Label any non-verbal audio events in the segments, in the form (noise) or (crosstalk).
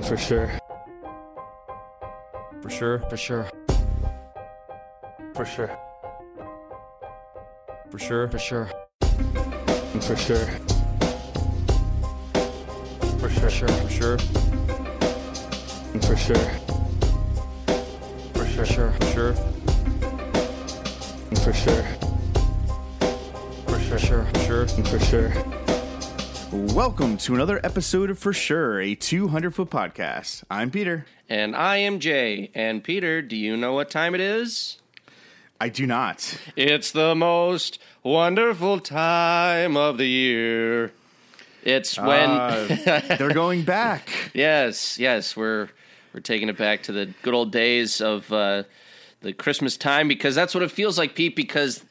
For sure. For sure. For sure. For sure. For sure. For sure. For sure. For sure. For sure. For sure. For sure. For sure. For sure. For sure. For sure. For sure. For sure. For sure. Welcome to another episode of For Sure, a 200 foot podcast. I'm Peter. And I am Jay. And Peter, do you know what time it is? I do not. It's the most wonderful time of the year. It's when Uh, (laughs) they're going back. Yes, yes, we're we're taking it back to the good old days of uh, the Christmas time because that's what it feels like, Pete. Because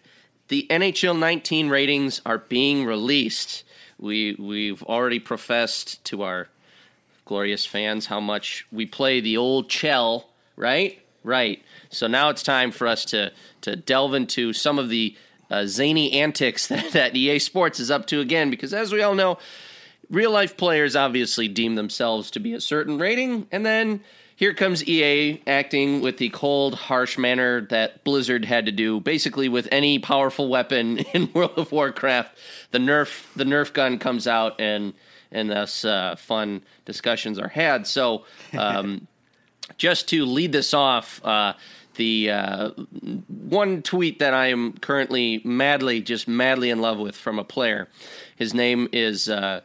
the NHL 19 ratings are being released. We we've already professed to our glorious fans how much we play the old Chell, right? Right. So now it's time for us to to delve into some of the uh, zany antics (laughs) that, that EA Sports is up to again, because as we all know, real life players obviously deem themselves to be a certain rating, and then here comes EA acting with the cold, harsh manner that Blizzard had to do, basically with any powerful weapon (laughs) in World of Warcraft. The Nerf, the Nerf gun comes out, and and thus uh, fun discussions are had. So, um, (laughs) just to lead this off, uh, the uh, one tweet that I am currently madly, just madly in love with from a player. His name is uh,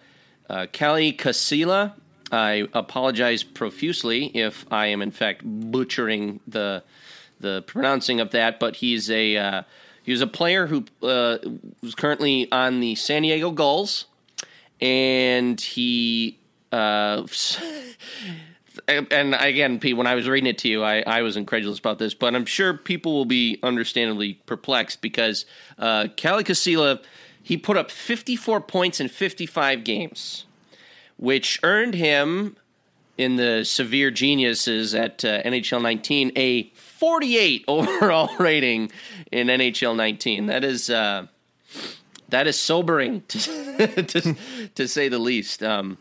uh, Kalle Kossila. I apologize profusely if I am in fact butchering the the pronouncing of that, but he's a uh, he was a player who uh, was currently on the San Diego Gulls, and he. Uh, (laughs) and again, Pete, when I was reading it to you, I, I was incredulous about this, but I'm sure people will be understandably perplexed because uh, Kalle Kossila, he put up 54 points in 55 games, which earned him, in the severe geniuses at uh, NHL 19, a 48 (laughs) overall rating in NHL 19. That is uh, that is sobering (laughs) to, to, to say the least. Um,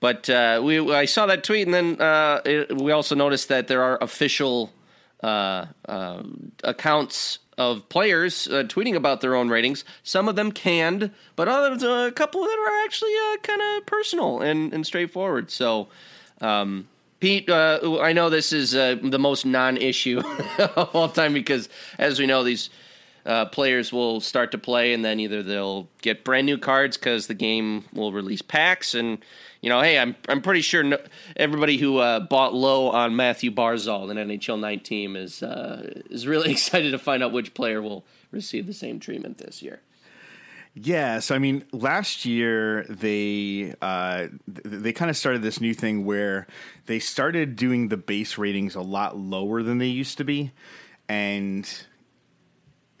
but uh, we, I saw that tweet, and then uh, it, we also noticed that there are official uh, uh accounts of players uh, tweeting about their own ratings. Some of them canned, but others, a couple that are actually uh, kind of personal and, and straightforward. So, um, Pete, I know this is the most non-issue (laughs) of all time because, as we know, these uh, players will start to play, and then either they'll get brand new cards because the game will release packs, and you know, hey, I'm I'm pretty sure no, everybody who uh, bought low on Mathew Barzal in NHL 19 is uh, is really (laughs) excited to find out which player will receive the same treatment this year. Yeah, so I mean, last year they uh, they kind of started this new thing where they started doing the base ratings a lot lower than they used to be, and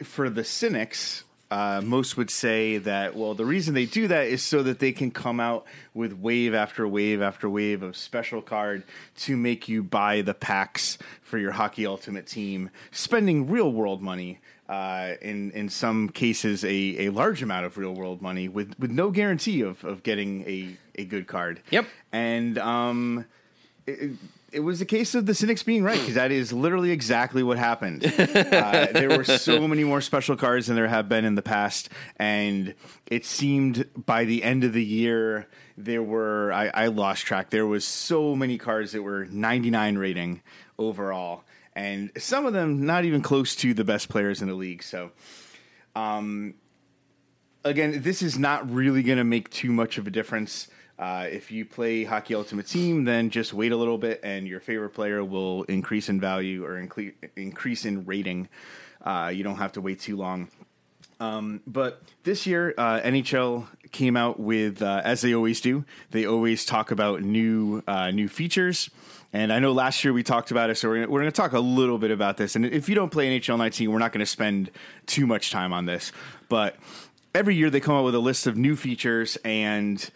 for the cynics, uh, most would say that well, the reason they do that is so that they can come out with wave after wave after wave of special card to make you buy the packs for your hockey ultimate team, spending real world money. Uh, in in some cases, a, a large amount of real world money with, with no guarantee of, of getting a, a good card. Yep. And um, it, it was a case of the cynics being right because that is literally exactly what happened. (laughs) uh, there were so many more special cards than there have been in the past, and it seemed by the end of the year there were I, I lost track. There was so many cards that were 99 rating overall, and some of them not even close to the best players in the league. So, um, again, this is not really going to make too much of a difference. Uh, if you play Hockey Ultimate Team, then just wait a little bit, and your favorite player will increase in value or incre- increase in rating. Uh, you don't have to wait too long. But this year, uh, NHL came out with, uh, as they always do, they always talk about new uh, new features. And I know last year we talked about it, so we're going to talk a little bit about this. And if you don't play NHL 19, we're not going to spend too much time on this. But every year they come out with a list of new features, and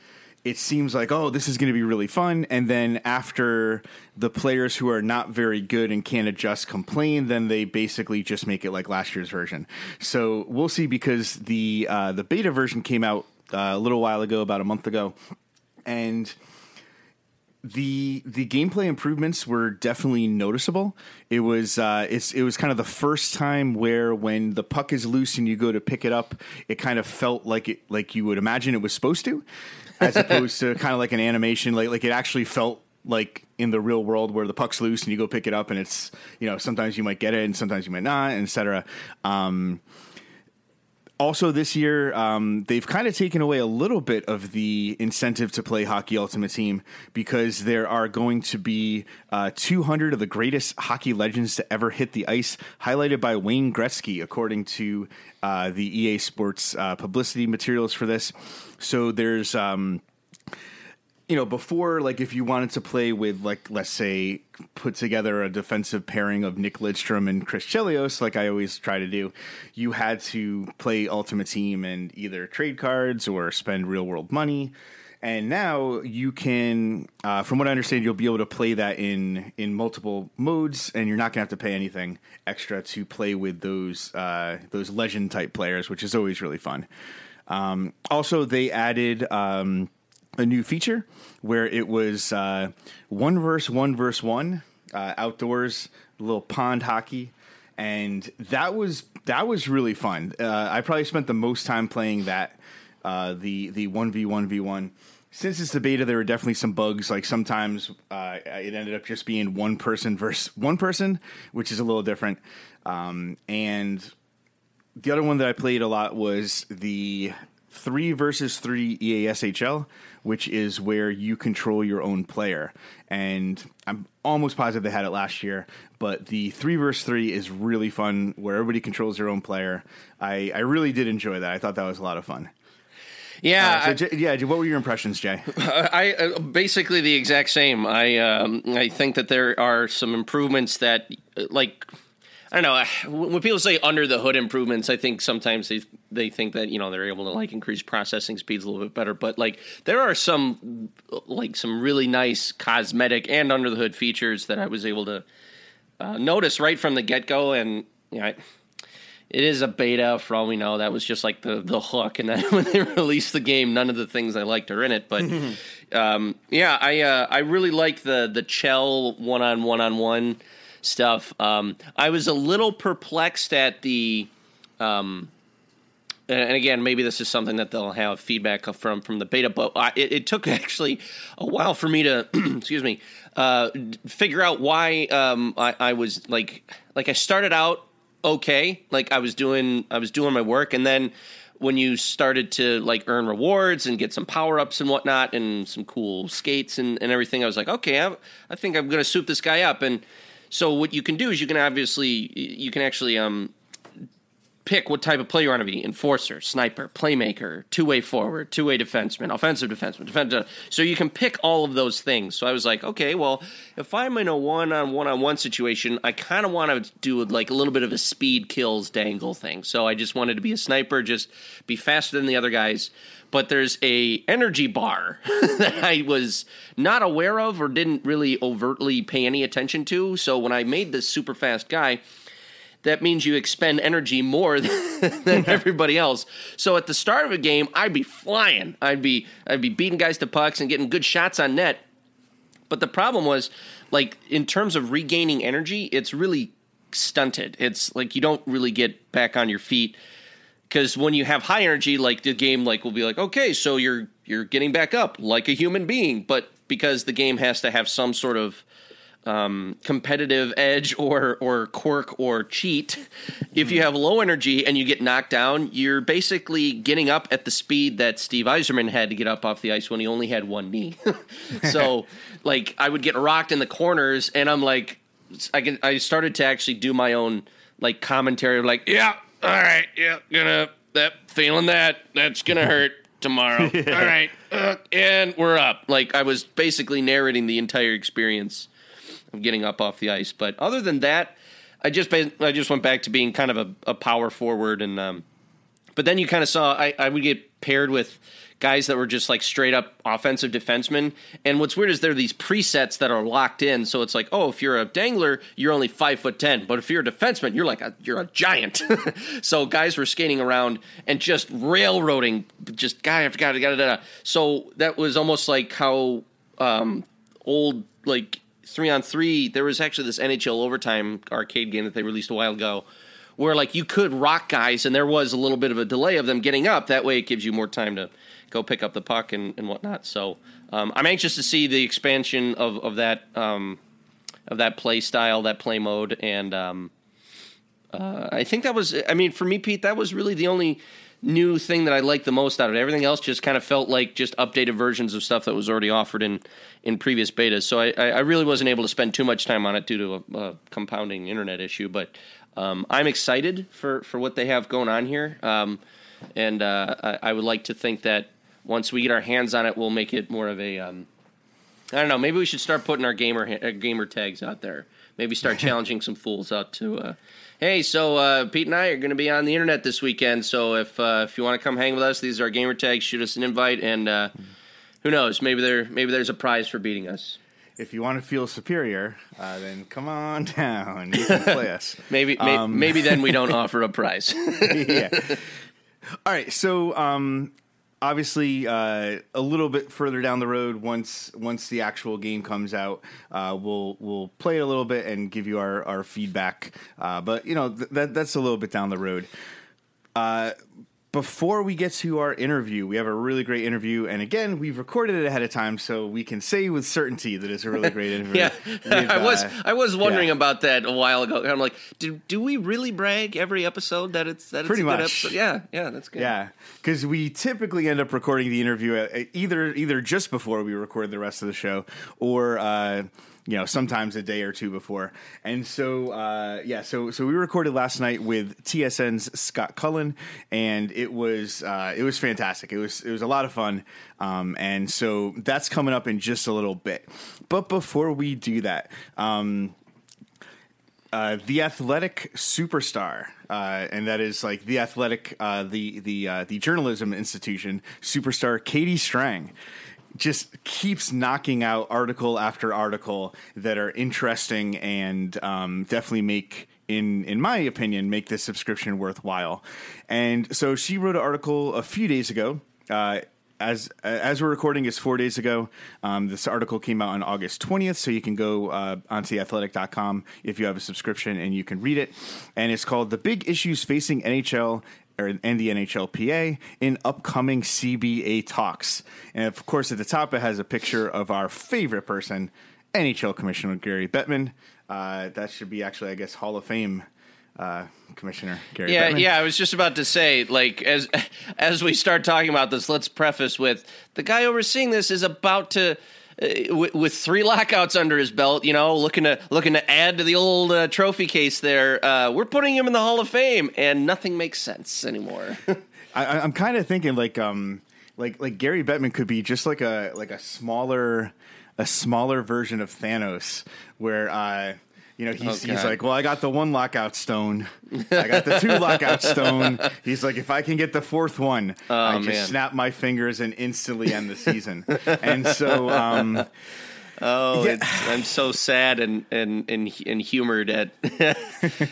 it seems like, oh, this is going to be really fun. And then after the players who are not very good and can't adjust complain, then they basically just make it like last year's version. So we'll see because the uh, the beta version came out uh, a little while ago, about a month ago, and the the gameplay improvements were definitely noticeable. It was uh, it's it was kind of the first time where when the puck is loose and you go to pick it up, it kind of felt like it like you would imagine it was supposed to, as opposed to kind of like an animation. Like like it actually felt like in the real world where the puck's loose and you go pick it up and it's you know sometimes you might get it and sometimes you might not, etc. Um, also, this year, um, they've kind of taken away a little bit of the incentive to play Hockey Ultimate Team because there are going to be uh, 200 of the greatest hockey legends to ever hit the ice, highlighted by Wayne Gretzky, according to uh, the EA Sports uh, publicity materials for this. So there's. Um, you know, before, like, if you wanted to play with, like, let's say, put together a defensive pairing of Nick Lidstrom and Chris Chelios, like I always try to do, you had to play Ultimate Team and either trade cards or spend real world money. And now you can, uh, from what I understand, you'll be able to play that in in multiple modes, and you're not to have to pay anything extra to play with those uh, those legend type players, which is always really fun. Um, also, they added. Um, a new feature where it was uh, one verse one verse one uh, outdoors, little pond hockey, and that was that was really fun. Uh, I probably spent the most time playing that uh, the the one v one v one. Since it's the beta, there were definitely some bugs. Like sometimes uh, it ended up just being one person versus one person, which is a little different. Um, and the other one that I played a lot was the three versus three EASHL, which is where you control your own player. And I'm almost positive they had it last year, but the three versus three is really fun where everybody controls their own player. I, I really did enjoy that. I thought that was a lot of fun. Yeah, Uh, so, J- yeah. What were your impressions, Jay? (laughs) I uh, basically the exact same. I um, I think that there are some improvements that uh, like I don't know when people say under the hood improvements. I think sometimes they they think that you know they're able to like increase processing speeds a little bit better, but like there are some like some really nice cosmetic and under the hood features that I was able to uh, notice right from the get go, and you know, I, it is a beta for all we know. That was just like the the hook, and then (laughs) when they released the game, none of the things I liked are in it. But (laughs) um, yeah, I uh, I really like the the Chell one on one on one stuff. Um, I was a little perplexed at the. Um, and again, maybe this is something that they'll have feedback from from the beta, but I, it, it took (laughs) actually a while for me to, (clears throat) excuse me, uh, figure out why um, I, I was like, like I started out okay, like I was doing, I was doing my work, and then when you started to like earn rewards and get some power ups and whatnot, and some cool skates and, and everything, I was like, okay, I, I think I'm going to soup this guy up, and so what you can do is you can obviously you can actually um pick what type of player you want to be enforcer, sniper, playmaker, two way forward, two way defenseman, offensive defenseman, defensive. Uh, so you can pick all of those things. So I was like, okay, well, if I'm in a one on one on one situation, I kind of want to do like a little bit of a speed kills dangle thing. So I just wanted to be a sniper, just be faster than the other guys. But there's a energy bar (laughs) that I was not aware of or didn't really overtly pay any attention to. So when I made this super fast guy, that means you expend energy more (laughs) than, than everybody else. So at the start of a game, I'd be flying. I'd be I'd be beating guys to pucks and getting good shots on net. But the problem was, like in terms of regaining energy, it's really stunted. It's like you don't really get back on your feet because when you have high energy, like the game, like will be like, okay, so you're you're getting back up like a human being, but because the game has to have some sort of um, competitive edge or or quirk or cheat. If you have low energy and you get knocked down, you're basically getting up at the speed that Steve Yzerman had to get up off the ice when he only had one knee. (laughs) so, (laughs) like, I would get rocked in the corners, and I'm like, I can, I started to actually do my own like commentary, of like, yeah, all right, yeah, gonna that feeling that that's gonna (laughs) hurt tomorrow. All right, uh, and we're up. Like I was basically narrating the entire experience of getting up off the ice. But other than that, I just I just went back to being kind of a, a power forward, and um, but then you kind of saw I, I would get paired with guys that were just like straight up offensive defensemen. And what's weird is there are these presets that are locked in. So it's like, oh, if you're a dangler, you're only five foot ten, but if you're a defenseman, you're like a, you're a giant. (laughs) so guys were skating around and just railroading, just guy after guy, da, da, da. So that was almost like how um, old like three on three. There was actually this NHL overtime arcade game that they released a while ago where like you could rock guys and there was a little bit of a delay of them getting up. That way it gives you more time to go pick up the puck and, and whatnot. So um, I'm anxious to see the expansion of of that um, of that play style, that play mode, and um, uh, I think that was. I mean, for me, Pete, that was really the only new thing that I liked the most out of it. Everything else just kind of felt like just updated versions of stuff that was already offered in in previous betas. So I, I really wasn't able to spend too much time on it due to a, a compounding internet issue. But um, I'm excited for for what they have going on here, um, and uh, I, I, would like to think that once we get our hands on it, we'll make it more of a. Um, I don't know. Maybe we should start putting our gamer uh, gamer tags out there. Maybe start (laughs) challenging some fools out to. Uh, hey, so uh, Pete and I are going to be on the internet this weekend. So if uh, if you want to come hang with us, these are our gamer tags. Shoot us an invite, and uh, who knows? Maybe there maybe there's a prize for beating us. If you want to feel superior, uh, then come on (laughs) down. You can play us. (laughs) maybe um, maybe then we don't (laughs) offer a prize. yeah. All right. So um, obviously uh, a little bit further down the road once once the actual game comes out uh, we'll we'll play it a little bit and give you our, our feedback. Uh, but you know th- that that's a little bit down the road. Uh, before we get to our interview, we have a really great interview, and again, we've recorded it ahead of time, so we can say with certainty that it's a really great (laughs) interview. yeah, I was uh, I was wondering yeah. about that a while ago. I'm like, do do we really brag every episode that it's that it's pretty a much? Episode? Yeah, yeah, that's good. Yeah, because we typically end up recording the interview either either just before we record the rest of the show, or. Uh, you know, sometimes a day or two before. And so, uh, yeah, so so we recorded last night with TSN's Scott Cullen, and it was uh, it was fantastic. It was it was a lot of fun, um, and so that's coming up in just a little bit. But before we do that. Um, uh, the athletic superstar, uh, and that is like the athletic, uh, the the uh, the journalism institution superstar, Katie Strang just keeps knocking out article after article that are interesting and um, definitely make in in my opinion make this subscription worthwhile and so she wrote an article a few days ago uh, as as we're recording is four days ago. Um, this article came out on August 20th, so you can go uh, onto theathletic.com if you have a subscription and you can read it. And it's called "The Big Issues Facing NHL or, and the NHLPA in upcoming CBA talks. And of course, at the top, it has a picture of our favorite person, NHL Commissioner Gary Bettman. Uh, that should be actually, I guess, Hall of Fame uh, Commissioner Gary. Yeah, Bettman. yeah. I was just about to say, like, as (laughs) as we start talking about this, let's preface with the guy overseeing this is about to with, with, three lockouts under his belt, you know, looking to looking to add to the old uh, trophy case. There, uh, we're putting him in the Hall of Fame, and nothing makes sense anymore. (laughs) I, am kind of thinking like um like like Gary Bettman could be just like a like a smaller a smaller version of Thanos, where uh, you know, he's, oh, he's like, well, I got the one lockout stone. I got the two lockout (laughs) stone. He's like, if I can get the fourth one, oh, I just snap my fingers and instantly end the season. and so, um, Oh, yeah. I'm so sad and and and, and humored at. (laughs)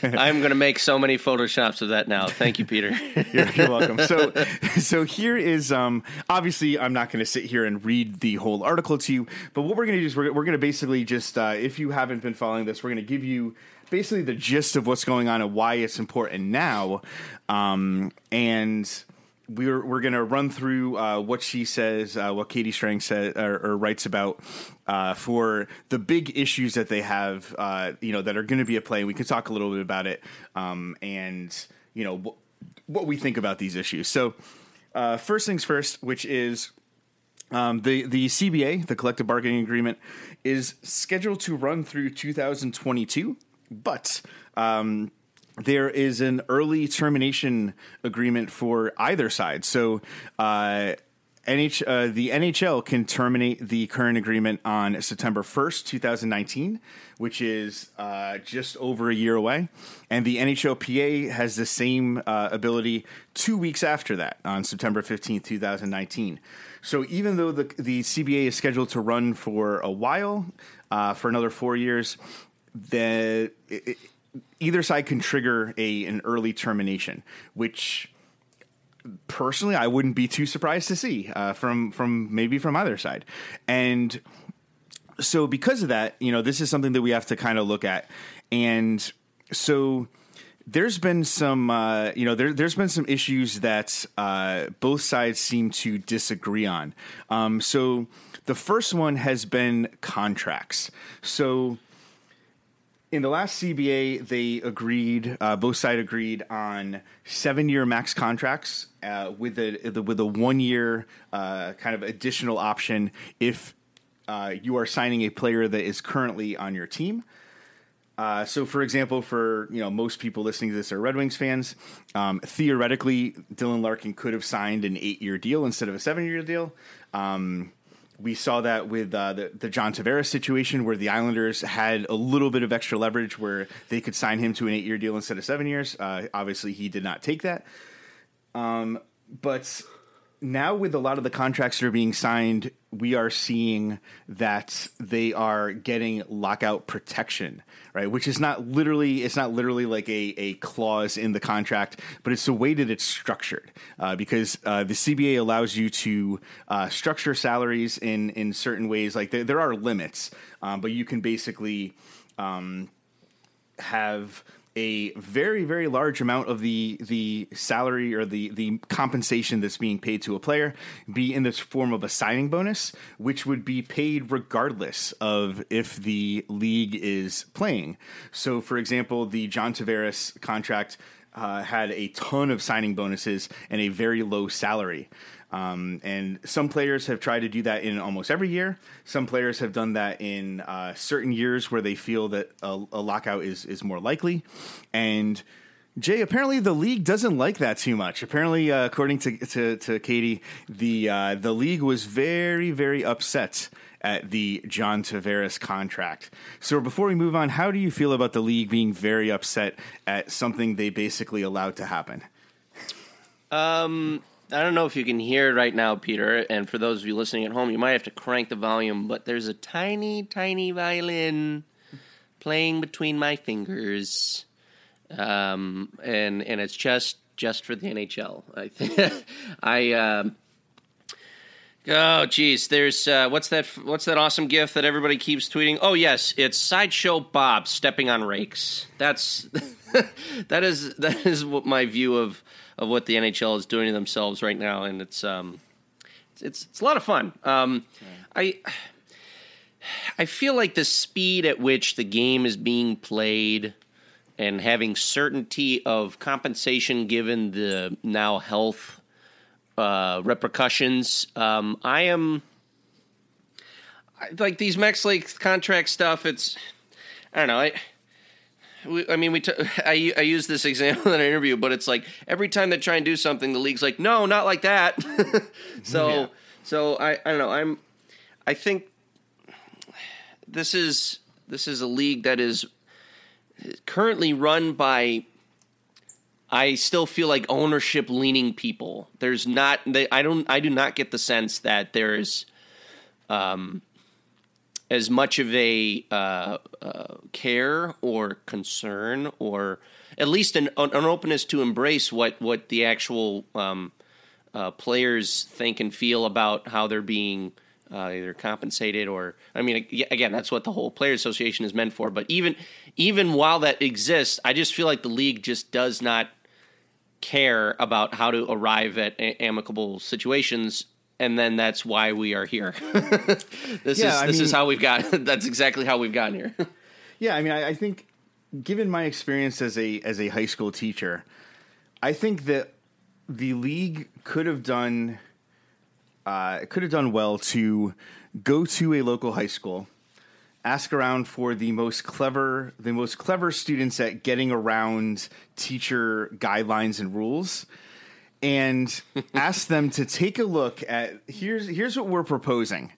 I'm going to make so many photoshops of that now. Thank you, Peter. (laughs) you're, you're, welcome. So, so here is um obviously I'm not going to sit here and read the whole article to you, but what we're going to do is we're, we're going to basically just uh, if you haven't been following this, we're going to give you basically the gist of what's going on and why it's important now, um, and we're we're to run through uh, what she says, uh, what Katie Strang says or, or writes about uh, for the big issues that they have, uh, you know, that are going to be at play. We can talk a little bit about it, um, and you know wh- what we think about these issues. So, uh, first things first, which is um, the the CBA, the collective bargaining agreement, is scheduled to run through 2022, but um, there is an early termination agreement for either side. So, uh, NH, uh, the NHL can terminate the current agreement on September 1st, 2019, which is uh, just over a year away. And the NHLPA has the same uh, ability two weeks after that, on September 15th, 2019. So even though the, the CBA is scheduled to run for a while, uh, for another four years, the, it, either side can trigger a an early termination, which personally, I wouldn't be too surprised to see uh, from from maybe from either side, and so because of that, you know, this is something that we have to kind of look at, and so there's been some uh, you know there, there's been some issues that uh, both sides seem to disagree on. Um, so the first one has been contracts. So in the last CBA, they agreed, uh, both sides agreed on seven year max contracts uh, with a with a one year uh, kind of additional option if uh, you are signing a player that is currently on your team. Uh, so, for example, for you know most people listening to this are Red Wings fans. Um, theoretically, Dylan Larkin could have signed an eight year deal instead of a seven year deal. Um, we saw that with uh, the, the John Tavares situation, where the Islanders had a little bit of extra leverage, where they could sign him to an eight-year deal instead of seven years. Uh, obviously, he did not take that. Um, but now, with a lot of the contracts that are being signed, we are seeing that they are getting lockout protection, right? Which is not literally, it's not literally like a, a clause in the contract, but it's the way that it's structured. Uh, because uh, the CBA allows you to uh, structure salaries in, in certain ways. Like there, there are limits, um, but you can basically um, have a very very large amount of the the salary or the the compensation that's being paid to a player be in this form of a signing bonus which would be paid regardless of if the league is playing. So for example the John Tavares contract uh, had a ton of signing bonuses and a very low salary um, and some players have tried to do that in almost every year. Some players have done that in uh, certain years where they feel that a, a, lockout is is more likely. And Jay, apparently the league doesn't like that too much. Apparently, uh, according to, to, to Katie, the uh, the league was very very upset at the John Tavares contract. So before we move on, how do you feel about the league being very upset at something they basically allowed to happen? Um I don't know if you can hear it right now, Peter, and for those of you listening at home, you might have to crank the volume, but there's a tiny, tiny violin playing between my fingers, um, and and it's just just for the NHL. I think (laughs) I. Um, Oh, geez. There's uh, what's that? What's that awesome gift that everybody keeps tweeting? Oh, yes, it's sideshow Bob stepping on rakes. That's (laughs) that is that is what my view of of what the NHL is doing to themselves right now, and it's um, it's it's, it's a lot of fun. Um, I I feel like the speed at which the game is being played and having certainty of compensation given the now health uh, repercussions. Um, I am like these Max Lake contract stuff. It's I don't know. I we, I mean, we. T- (laughs) I I use this example (laughs) in an interview, but it's like every time they try and do something, the league's like, no, not like that. (laughs) so yeah. so I I don't know. I'm I think this is this is a league that is currently run by I still feel like ownership leaning people. There's not they, I don't I do not get the sense that there's um as much of a uh, uh, care or concern or at least an, an, openness to embrace what what the actual um, uh, players think and feel about how they're being uh, either compensated or I mean again that's what the whole player association is meant for but even even while that exists I just feel like the league just does not care about how to arrive at amicable situations and then that's why we are here. (laughs) this yeah, is I this mean, is how we've got. (laughs) That's exactly how we've gotten here. (laughs) yeah, I mean, I, I, think, given my experience as a as a high school teacher, I think that the league could have done uh, could have done well to go to a local high school ask around for the most clever the most clever students at getting around teacher guidelines and rules and ask them to take a look at here's here's what we're proposing.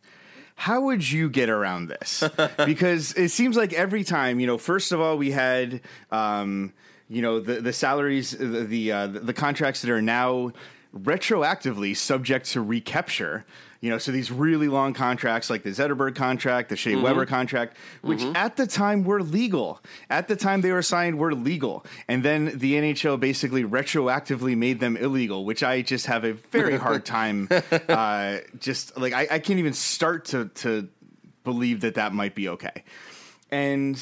How would you get around this? (laughs) Because it seems like every time you know first of all we had um, you know the the salaries the the, uh, the contracts that are now retroactively subject to recapture you know, so these really long contracts like the Zetterberg contract, the Shea mm-hmm. Weber contract, which mm-hmm. at the time were legal. At the time they were signed, were legal. And then the NHL basically retroactively made them illegal, which I just have a very hard (laughs) time. uh, just like I, I can't even start to to believe that that might be okay. And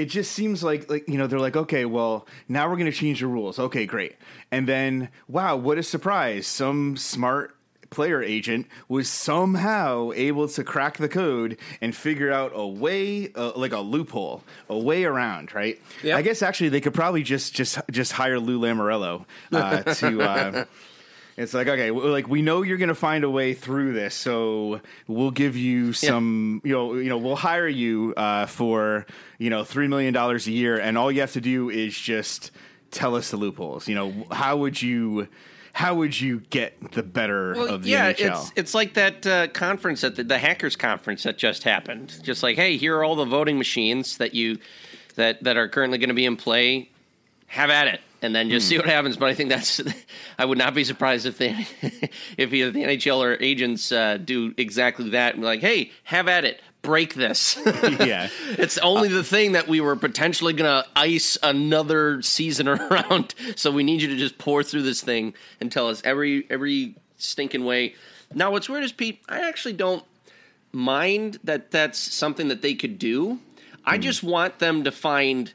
it just seems like like you know they're like okay well now we're going to change the rules okay great and then wow what a surprise some smart player agent was somehow able to crack the code and figure out a way, uh, like a loophole, a way around. Right? Yep. I guess actually they could probably just just just hire Lou Lamoriello uh, (laughs) to. Uh, it's like okay, like we know you're going to find a way through this, so we'll give you some, yeah. you know, you know, we'll hire you uh, for you know three million dollars a year, and all you have to do is just tell us the loopholes. You know, how would you how would you get the better well, of the yeah, NHL? It's, it's like that uh, conference at the, the hackers conference that just happened. Just like, hey, here are all the voting machines that you that that are currently going to be in play. Have at it, and then just hmm. see what happens. But I think that's (laughs) I would not be surprised if they (laughs) if either the NHL or agents uh, do exactly that and be like, hey, have at it break this. (laughs) yeah. It's only the thing that we were potentially going to ice another season (laughs) around. So we need you to just pour through this thing and tell us every every stinking way. Now what's weird is Pete, I actually don't mind that that's something that they could do. I hmm. just want them to find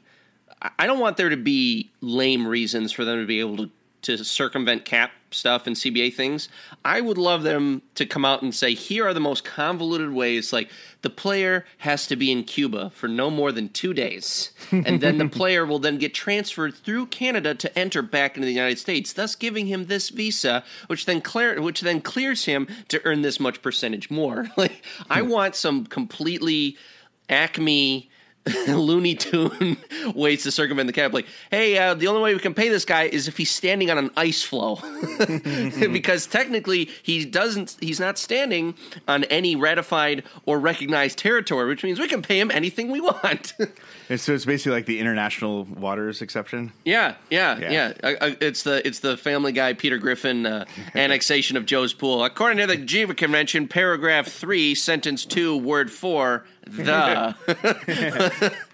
I don't want there to be lame reasons for them to be able to to circumvent cap stuff and CBA things. I would love them to come out and say, here are the most convoluted ways. Like the player has to be in Cuba for no more than two days, (laughs) and then the player will then get transferred through Canada to enter back into the United States, thus giving him this visa, which then clear, which then clears him to earn this much percentage more. (laughs) Like I hmm. want some completely Acme (laughs) Looney Tune (laughs) ways to circumvent the cap. Like, hey, uh, the only way we can pay this guy is if he's standing on an ice floe, (laughs) because technically he doesn't. He's not standing on any ratified or recognized territory, which means we can pay him anything we want. And so it's basically like the international waters exception. Yeah, yeah, yeah. yeah. Uh, uh, it's the it's the Family Guy Peter Griffin uh, (laughs) annexation of Joe's pool. According to the Geneva Convention, paragraph three, sentence two, word four the. (laughs)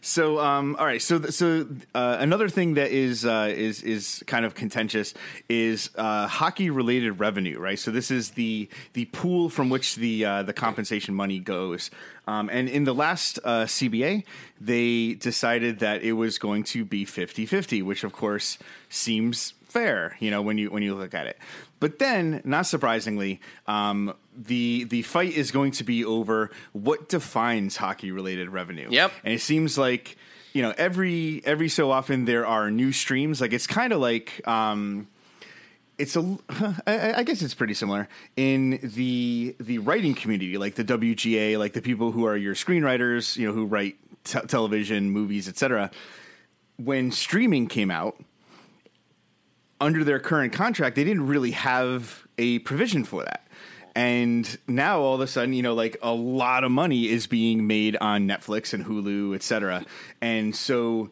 so um, all right so so uh, another thing that is uh, is is kind of contentious is uh, hockey related revenue right so this is the the pool from which the uh, the compensation money goes um, and in the last uh, CBA they decided that it was going to be 50-50 which of course seems fair you know when you when you look at it but then, not surprisingly, um, the the fight is going to be over what defines hockey related revenue. Yep. And it seems like you know every every so often there are new streams. Like it's kind of like. Um, it's a (laughs) I guess it's pretty similar in the the writing community like the WGA like the people who are your screenwriters you know who write t- television movies etc when streaming came out under their current contract, they didn't really have a provision for that. And now all of a sudden, you know, like a lot of money is being made on Netflix and Hulu, et cetera. And so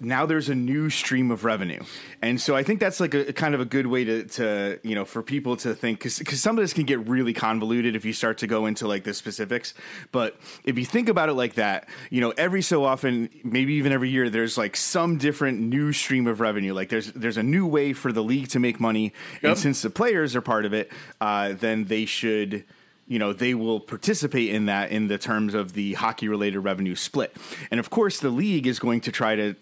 now there's a new stream of revenue. And so I think that's like a, a kind of a good way to, to, you know, for people to think, because some of this can get really convoluted if you start to go into like the specifics. But if you think about it like that, you know, every so often, maybe even every year, there's like some different new stream of revenue. Like there's there's a new way for the league to make money, yep. and since the players are part of it, uh, then they should you know they will participate in that in the terms of the hockey related revenue split. And of course the league is going to try to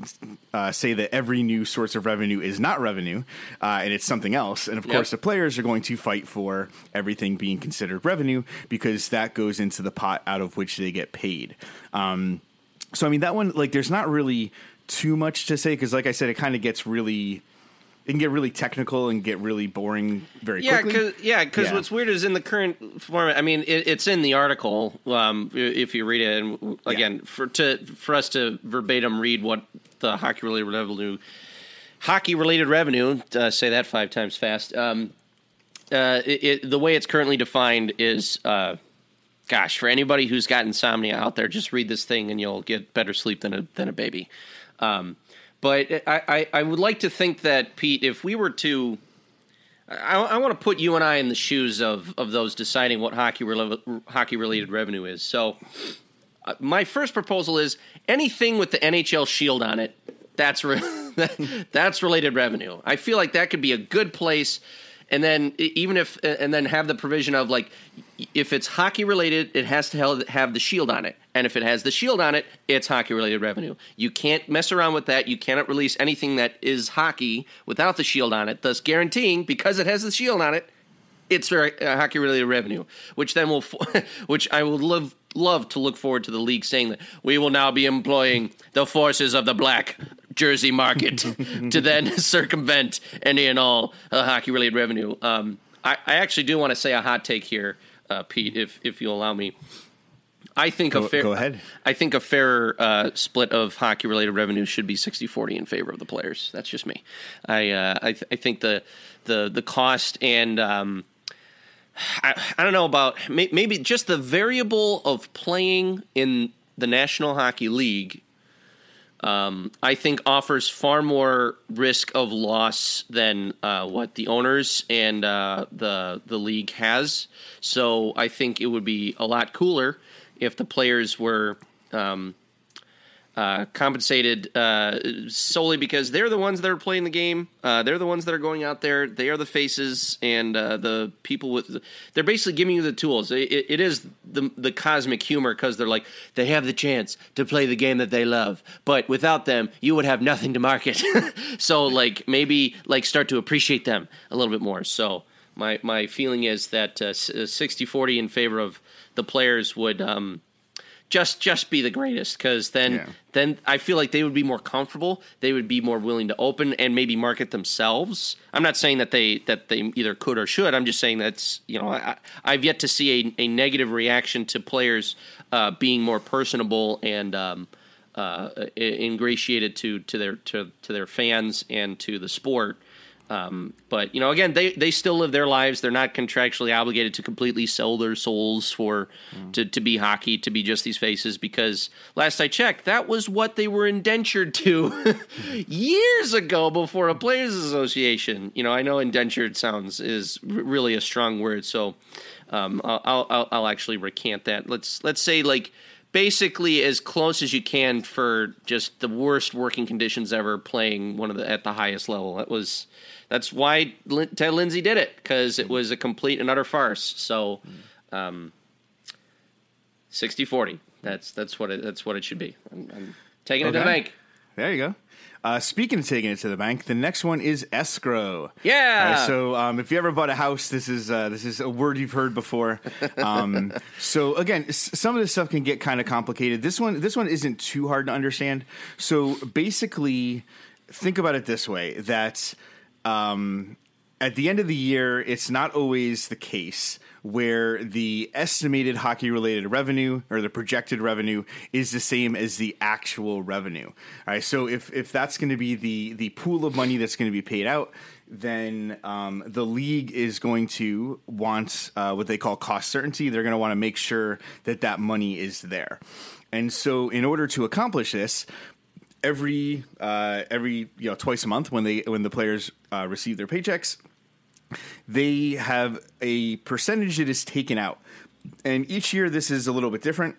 uh, say that every new source of revenue is not revenue uh, and it's something else. And of yep. course the players are going to fight for everything being considered revenue because that goes into the pot out of which they get paid. Um, so i mean that one like there's not really too much to say because like i said it kind of gets really it can get really technical and get really boring very Yeah, quickly. cause, yeah, because Yeah. what's weird is in the current format. I mean, it, it's in the article. Um, if you read it, and again, for to for us to verbatim read what the hockey related revenue, hockey related revenue, uh, say that five times fast. Um, uh, it, it, the way it's currently defined is, uh, gosh, for anybody who's got insomnia out there, just read this thing and you'll get better sleep than a than a baby. Um, but I, I, I would like to think that Pete, if we were to I, I want to put you and I in the shoes of, of those deciding what hockey rel- hockey related revenue is. So, uh, my first proposal is anything with the NHL shield on it. That's re- (laughs) that's related revenue. I feel like that could be a good place. And then even if and then have the provision of like if it's hockey related, it has to have the shield on it. And if it has the shield on it, it's hockey related revenue. You can't mess around with that. You cannot release anything that is hockey without the shield on it, thus guaranteeing because it has the shield on it, it's uh, hockey related revenue, which then will, (laughs) which I would love love to look forward to the league saying that we will now be employing the forces of the black jersey market (laughs) to then (laughs) circumvent any and all uh, hockey related revenue. Um, I, I actually do want to say a hot take here, uh, Pete, if if you allow me. I think Go- a fair go ahead. I think a fair uh, split of hockey related revenue should be 60-40 in favor of the players. That's just me. I uh, I, th- I think the the the cost and um, I, I don't know about may, maybe just the variable of playing in the National Hockey League. Um, I think offers far more risk of loss than uh, what the owners and uh, the the league has. So I think it would be a lot cooler if the players were um, uh, compensated uh, solely because they're the ones that are playing the game. Uh, they're the ones that are going out there. They are the faces and uh, the people with. They're basically giving you the tools. It, it- is the the cosmic humor because they're like they have the chance to play the game that they love, but without them, you would have nothing to market. (laughs) so like maybe like start to appreciate them a little bit more. So my my feeling is that uh, uh, 60-40 in favor of the players would. Um, just just be the greatest because then Yeah. then I feel like they would be more comfortable. They would be more willing to open and maybe market themselves. I'm not saying that they that they either could or should. I'm just saying that's you know I, I've yet to see a, a negative reaction to players uh, being more personable and um, uh, ingratiated to to their to, to their fans and to the sport. Um, but you know, again, they, they still live their lives. They're not contractually obligated to completely sell their souls for to, to be hockey, to be just these faces. Because last I checked, that was what they were indentured to (laughs) years ago before a players' association. You know, I know indentured sounds is r- really a strong word, so um, I'll, I'll I'll actually recant that. Let's let's say like basically as close as you can for just the worst working conditions ever playing one of the at the highest level. That was that's why Ted Lindsay did it because it was a complete and utter farce. So, um, 60-40. That's that's what it that's what it should be. I'm, I'm taking it to the bank. There you go. Uh, speaking of taking it to the bank, the next one is escrow. Yeah. Right, so um, if you ever bought a house, this is uh, this is a word you've heard before. (laughs) Um, so again, s- some of this stuff can get kind of complicated. This one this one isn't too hard to understand. So basically, think about it this way: that um, at the end of the year, it's not always the case where the estimated hockey related revenue or the projected revenue is the same as the actual revenue. All right. So if, if that's going to be the, the pool of money that's going to be paid out, then um, the league is going to want uh, what they call cost certainty. They're going to want to make sure that that money is there. And so, in order to accomplish this, every uh, every you know twice a month when they when the players uh, receive their paychecks, they have a percentage that is taken out, and each year this is a little bit different.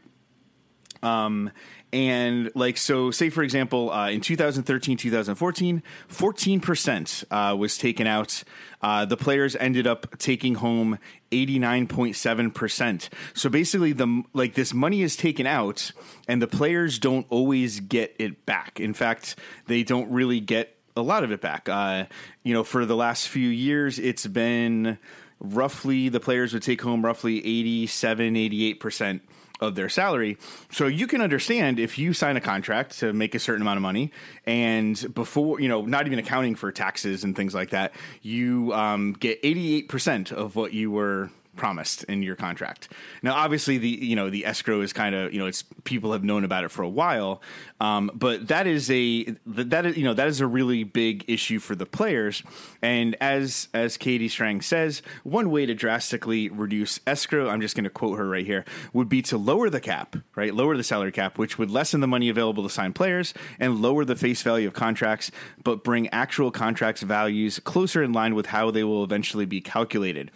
Um, and like so, say for example, uh, in 2013, 2014, 14 percent uh, was taken out. Uh, the players ended up taking home 89.7 percent. So basically, the like this money is taken out, and the players don't always get it back. In fact, they don't really get a lot of it back. Uh, you know, for the last few years, it's been roughly the players would take home roughly 87, 88% of their salary. So you can understand if you sign a contract to make a certain amount of money, and before, you know, not even accounting for taxes and things like that, you um, get 88% of what you were promised in your contract. Now, obviously, the you know the escrow is kind of you know it's people have known about it for a while, um, but that is a that is you know that is a really big issue for the players. And as as Katie Strang says, one way to drastically reduce escrow, I'm just going to quote her right here, would be to lower the cap, right, lower the salary cap, which would lessen the money available to sign players and lower the face value of contracts, but bring actual contracts values closer in line with how they will eventually be calculated.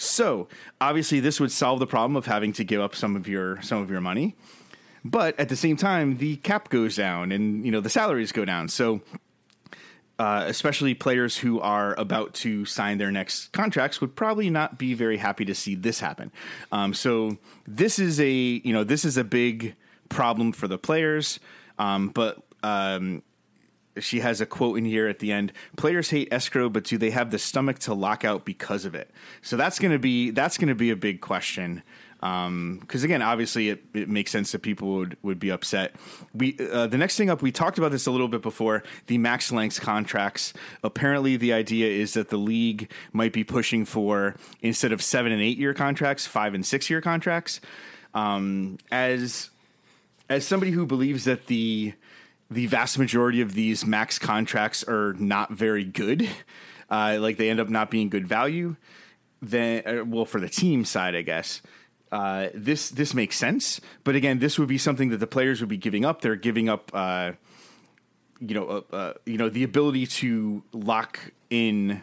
So obviously, this would solve the problem of having to give up some of your some of your money, but at the same time, the cap goes down and you know the salaries go down. So. Uh, especially players who are about to sign their next contracts would probably not be very happy to see this happen. Um, so this is a you know this is a big problem for the players, um, but um, she has a quote in here at the end players hate escrow but do they have the stomach to lock out because of it? So that's going to be that's going to be a big question because um, again obviously it, it, makes sense that people would, would be upset. We uh, the next thing up we talked about this a little bit before the max length contracts. Apparently the idea is that the league might be pushing for instead of seven and eight year contracts five and six year contracts. Um, as as somebody who believes that the the vast majority of these max contracts are not very good. Uh, like they end up not being good value. Then, uh, well, for the team side, I guess. Uh, this this makes sense, but again, this would be something that the players would be giving up. They're giving up, uh, you know, uh, uh, you know, the ability to lock in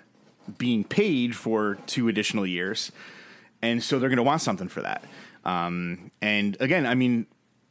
being paid for two additional years, and so they're going to want something for that. Um, and again, I mean,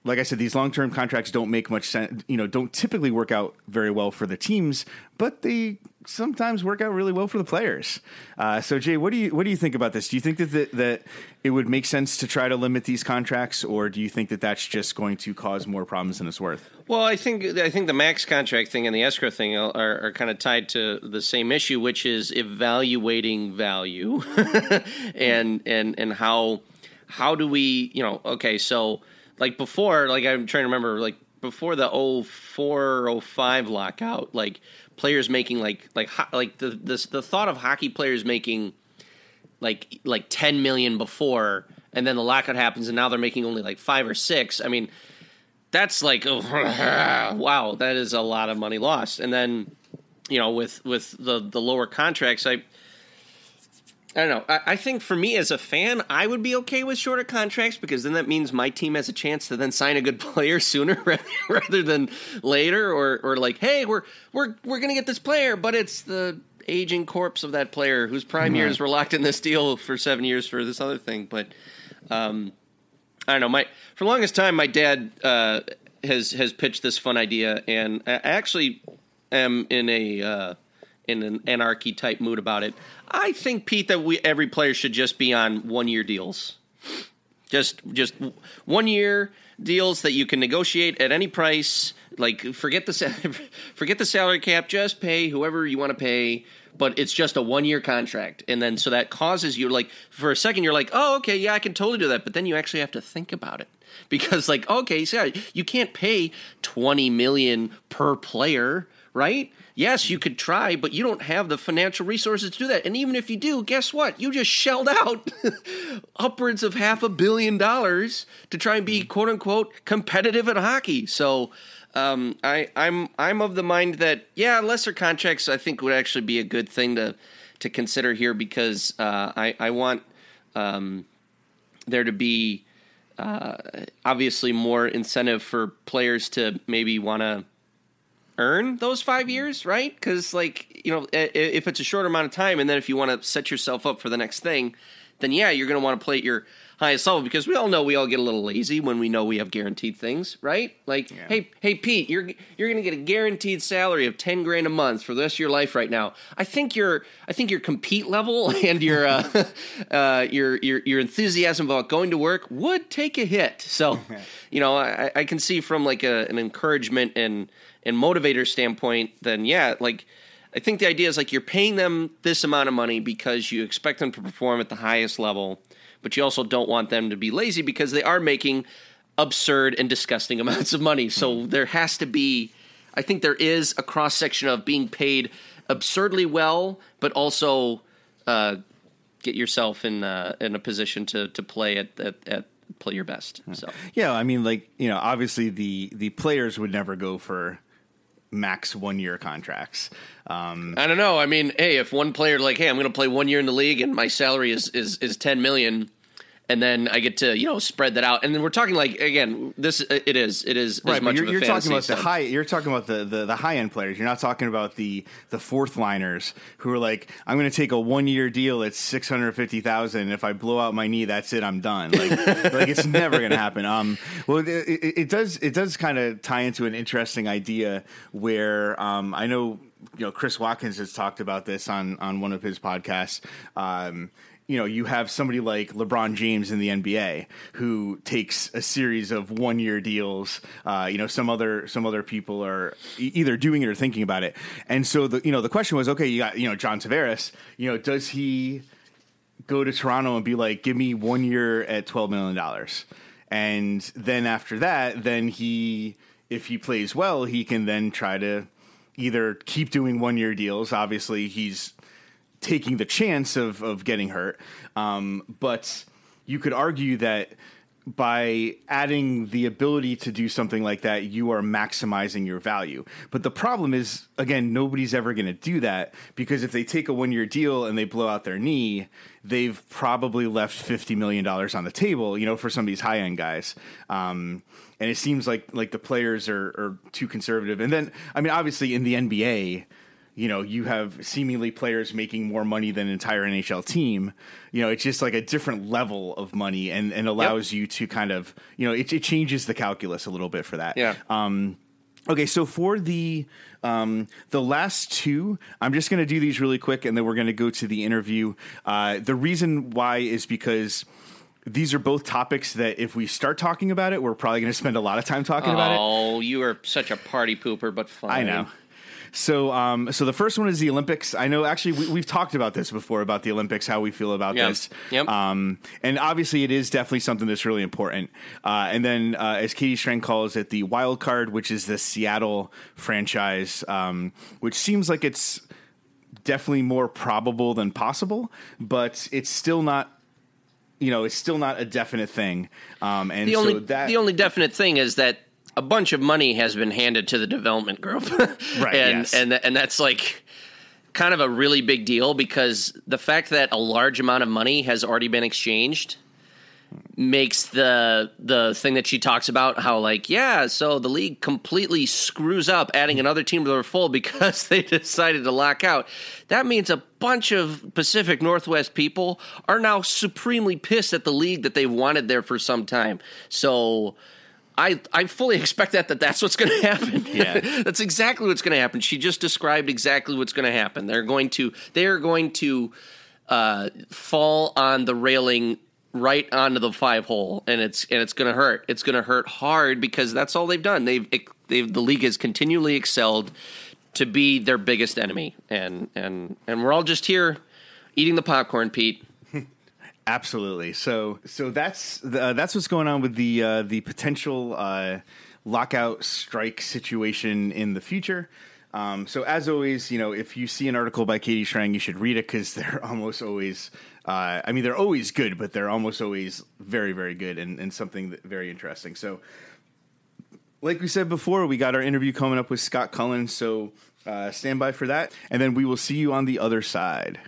like I said, these long term contracts don't make much sense. You know, don't typically work out very well for the teams, but they sometimes work out really well for the players. Uh, so, Jay, what do you what do you think about this? Do you think that the, that it would make sense to try to limit these contracts, or do you think that that's just going to cause more problems than it's worth? Well, I think I think the max contract thing and the escrow thing are, are kind of tied to the same issue, which is evaluating value (laughs) and and and how how do we you know okay so like before, like I'm trying to remember, like before the 04, 05 lockout, like players making like like like the the the thought of hockey players making like like 10 million before and then the lockout happens and now they're making only like 5 or 6 i mean that's like oh, (laughs) wow that is a lot of money lost. And then you know with with the the lower contracts i I don't know. I, I, think for me as a fan, I would be okay with shorter contracts because then that means my team has a chance to then sign a good (laughs) player sooner (laughs) rather than later, or or like, hey, we're we're we're gonna get this player, but it's the aging corpse of that player whose prime mm-hmm. years were locked in this deal for seven years for this other thing. But um, I don't know. My for the longest time, my dad uh, has has pitched this fun idea, and I actually am in a uh, in an anarchy type mood about it. I think Pete that we every player should just be on one year deals. Just just one year deals that you can negotiate at any price. Like forget the (laughs) forget the salary cap. Just pay whoever you want to pay. But it's just a one year contract, and then so that causes you like for a second you're like, oh okay, yeah, I can totally do that. But then you actually have to think about it (laughs) because like okay, so you can't pay twenty million per player, right? Yes, you could try, but you don't have the financial resources to do that. And even if you do, guess what? You just shelled out (laughs) upwards of half a billion dollars to try and be quote unquote competitive at hockey. So um, I, I'm I'm of the mind that yeah, lesser contracts I think would actually be a good thing to to consider here because uh, I I want um, there to be uh, obviously more incentive for players to maybe want to earn those five years, right? Because like you know, if it's a short amount of time, and then if you want to set yourself up for the next thing, then yeah, you're going to want to play at your highest level because we all know we all get a little lazy when we know we have guaranteed things, right? Like, yeah. hey, hey, Pete, you're you're going to get a guaranteed salary of ten grand a month for the rest of your life right now. I think your I think your compete level (laughs) and your uh, (laughs) uh, your your your enthusiasm about going to work would take a hit. So, (laughs) you know, I, I can see from like a, an encouragement and and motivator standpoint, then yeah, like I think the idea is like you're paying them this amount of money because you expect them to perform at the highest level, but you also don't want them to be lazy because they are making absurd and disgusting (laughs) amounts of money. So there has to be, I think there is a cross section of being paid absurdly well, but also uh, get yourself in uh, in a position to to play at at, at play your best. So Yeah, I mean, like you know, obviously the the players would never go for max one year contracts. Um, I don't know. I mean, hey, if one player like, hey, I'm going to play one year in the league and my salary is is is 10 million and then I get to you know spread that out. And then we're talking like again, this it is it is right, as much but you're, you're talking about the high. You're talking about the, the, the high end players. You're not talking about the the fourth liners who are like, I'm going to take a one year deal at six hundred fifty thousand. If I blow out my knee, that's it. I'm done. Like, (laughs) like it's never going to happen. Um, well, it, it, it does it does kind of tie into an interesting idea where um, I know you know Chris Watkins has talked about this on on one of his podcasts. Um, you know, you have somebody like LeBron James in the NBA who takes a series of one year deals. Uh, you know, some other some other people are either doing it or thinking about it. And so the you know the question was, okay, you got you know John Tavares. You know, does he go to Toronto and be like, give me one year at twelve million dollars, and then after that, then he if he plays well, he can then try to either keep doing one year deals. Obviously, he's taking the chance of of getting hurt. Um, but you could argue that by adding the ability to do something like that, you are maximizing your value. But the problem is, again, nobody's ever going to do that because if they take a one year deal and they blow out their knee, they've probably left fifty million dollars on the table. You know, for some of these high end guys. Um, and it seems like like the players are, are too conservative. And then, I mean, obviously in the NBA, you know, you have seemingly players making more money than an entire NHL team. You know, it's just like a different level of money and, and allows you to kind of, you know, it, it changes the calculus a little bit for that. Yeah. Um, okay, so for the um, the last two, I'm just going to do these really quick, and then we're going to go to the interview. Uh, the reason why is because these are both topics that if we start talking about it, we're probably going to spend a lot of time talking about it. Oh, you are such a party pooper, but fine. I know. So, um, so the first one is the Olympics. I know actually we, we've talked about this before about the Olympics, how we feel about Yep. this. Yep. Um, and obviously, it is definitely something that's really important. Uh, and then, uh, as Katie Strang calls it, the wild card, which is the Seattle franchise, um, which seems like it's definitely more probable than possible, but it's still not. You know, it's still not a definite thing. Um, and The so only that the only definite thing is that a bunch of money has been handed to the development group, (laughs) Right, And yes. and and that's like kind of a really big deal because the fact that a large amount of money has already been exchanged makes the the thing that she talks about how like yeah so the league completely screws up adding another team to their fold because (laughs) they decided to lock out. That means a bunch of pacific northwest people are now supremely pissed at the league that they've wanted there for some time. So I, I fully expect that, that that's what's going (laughs) to happen. Yeah. that's exactly what's going to happen. She just described exactly what's going to happen. They're going to they are going to uh, fall on the railing right onto the five hole, and it's and it's going to hurt. It's going to hurt hard because that's all they've done. They've they've the league has continually excelled to be their biggest enemy, and and and we're all just here eating the popcorn, Pete. Absolutely. So so that's uh, that's what's going on with the uh, the potential uh, lockout strike situation in the future. Um, so as always, you know, if you see an article by Katie Strang, you should read it because (laughs) they're almost always. Uh, I mean, they're always good, but they're almost always very, very good and, and something that, very interesting. So, like we said before, we got our interview coming up with Scott Cullen. So uh, stand by for that, and then we will see you on the other side.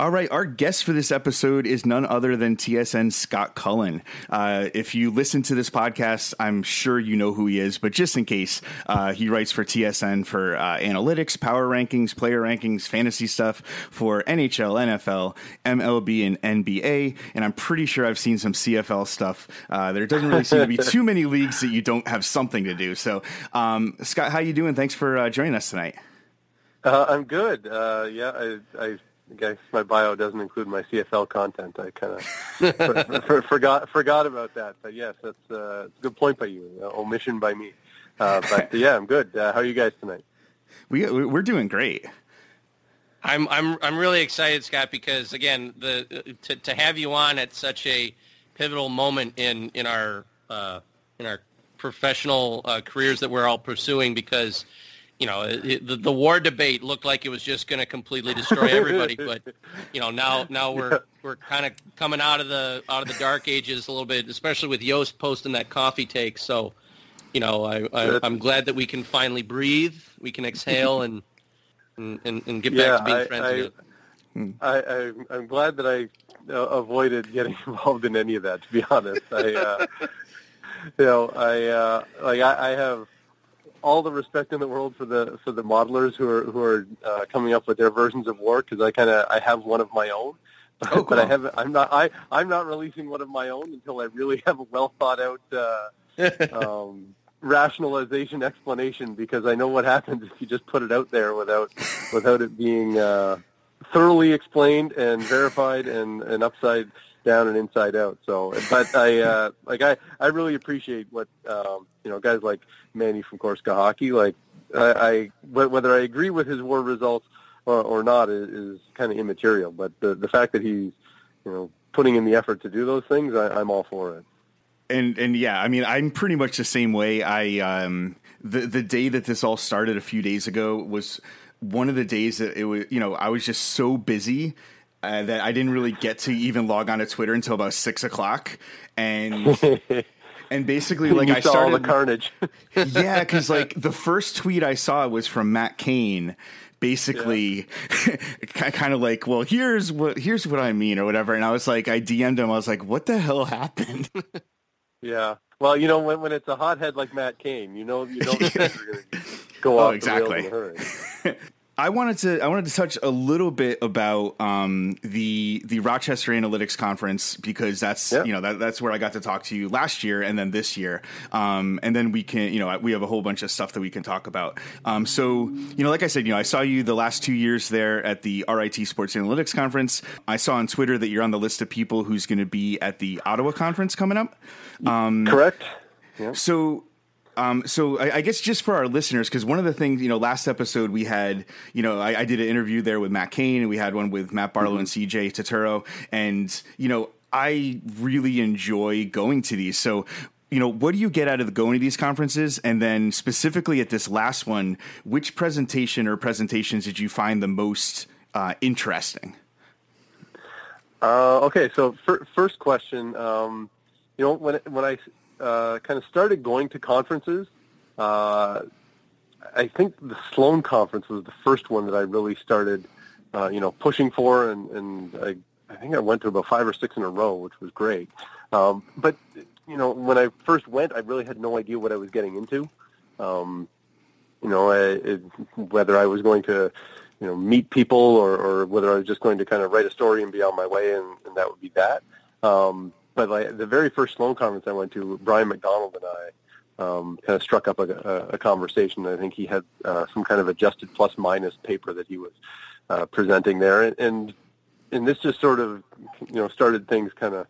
All right, our guest for this episode is none other than TSN Scott Cullen. Uh, if you listen to this podcast, I'm sure you know who he is, but just in case, uh, he writes for TSN for uh, analytics, power rankings, player rankings, fantasy stuff for NHL, NFL, MLB, and NBA. And I'm pretty sure I've seen some CFL stuff. Uh, there doesn't really seem to be (laughs) too many leagues that you don't have something to do. So, um, Scott, how you doing? Thanks for uh, joining us tonight. Uh, I'm good. Uh, yeah, I, I I guess my bio doesn't include my CFL content. I kind of (laughs) for, for, forgot forgot about that. But yes, that's uh, a good point by you. Uh, omission by me. Uh, but (laughs) yeah, I'm good. Uh, how are you guys tonight? We we're doing great. I'm I'm I'm really excited, Scott, because again, the to to have you on at such a pivotal moment in in our uh, in our professional uh, careers that we're all pursuing, because you know it, the, the war debate looked like it was just going to completely destroy everybody, but you know now now we're yeah. we're kind of coming out of the out of the dark ages a little bit, especially with Yost posting that coffee take. So you know I, I I'm glad that we can finally breathe, we can exhale and and, and, and get yeah, back to being I, friends I, again. I, I, am glad that I uh, avoided getting (laughs) involved in any of that. To be honest, I, uh, you know, I uh, like I, I have all the respect in the world for the for the modelers who are who are uh, coming up with their versions of war because I kind of I have one of my own. But, (laughs) oh, cool. but I haven't. I'm not. I I'm not releasing one of my own until I really (laughs) have a well thought out uh, (laughs) um, rationalization explanation because I know what happens if you just put it out there without without it being uh, thoroughly explained and verified and, and upside down and inside out. So, but I uh, like I, I really appreciate what um, you know guys like Manny from Corsica Hockey. Like I, I whether I agree with his war results or, or not is, is kind of immaterial. But the the fact that he's you know putting in the effort to do those things, I, I'm all for it and and yeah, I mean, I'm pretty much the same way. I um the the day that this all started a few days ago was one of the days that it was. You know, I was just so busy. Uh, that I didn't really get to even log on to Twitter until about six o'clock, and (laughs) and basically like I started all the carnage. (laughs) yeah, because (laughs) like the first tweet I saw was from Matt Cane, basically yeah. kind of like, well, here's what here's what I mean or whatever. And I was like, I DM'd him. I was like, what the hell happened? Yeah. Well, you know, when when it's a hothead like Matt Cane, you know, you know, the are going to go oh, off exactly. The rails in a hurry. I wanted to I wanted to touch a little bit about um, the the Rochester Analytics Conference because that's you know that, that's where I got to talk to you last year and then this year um, and then we can you know we have a whole bunch of stuff that we can talk about. Um, so you know like I said you know I saw you the last two years there at the RIT Sports Analytics Conference. I saw on Twitter that you're on the list of people who's going to be at the Ottawa conference coming up. Um, Correct. Yeah. So um, so I, I, guess just for our listeners, because one of the things, you know, last episode we had, you know, I, I did an interview there with Matt Cane, and we had one with Matt Barlowe mm-hmm. and CJ Turturro, and you know, I really enjoy going to these. So you know, what do you get out of going to these conferences? And then specifically at this last one, which presentation or presentations did you find the most uh, interesting? Uh, okay, so for, first question, um, you know, when when I uh, kind of started going to conferences. Uh, I think the Sloan conference was the first one that I really started, uh, you know, pushing for, and, and I, I think I went to about five or six in a row, which was great. Um, but you know, when I first went, I really had no idea what I was getting into. Um, you know, I, it, whether I was going to, you know, meet people or, or whether I was just going to kind of write a story and be on my way, and, and that would be that. Um, but like the very first Sloan conference I went to, Brian Macdonald and I um, kind of struck up a, a, a conversation. I think he had uh, some kind of adjusted plus minus paper that he was uh, presenting there, and, and and this just sort of you know started things kind of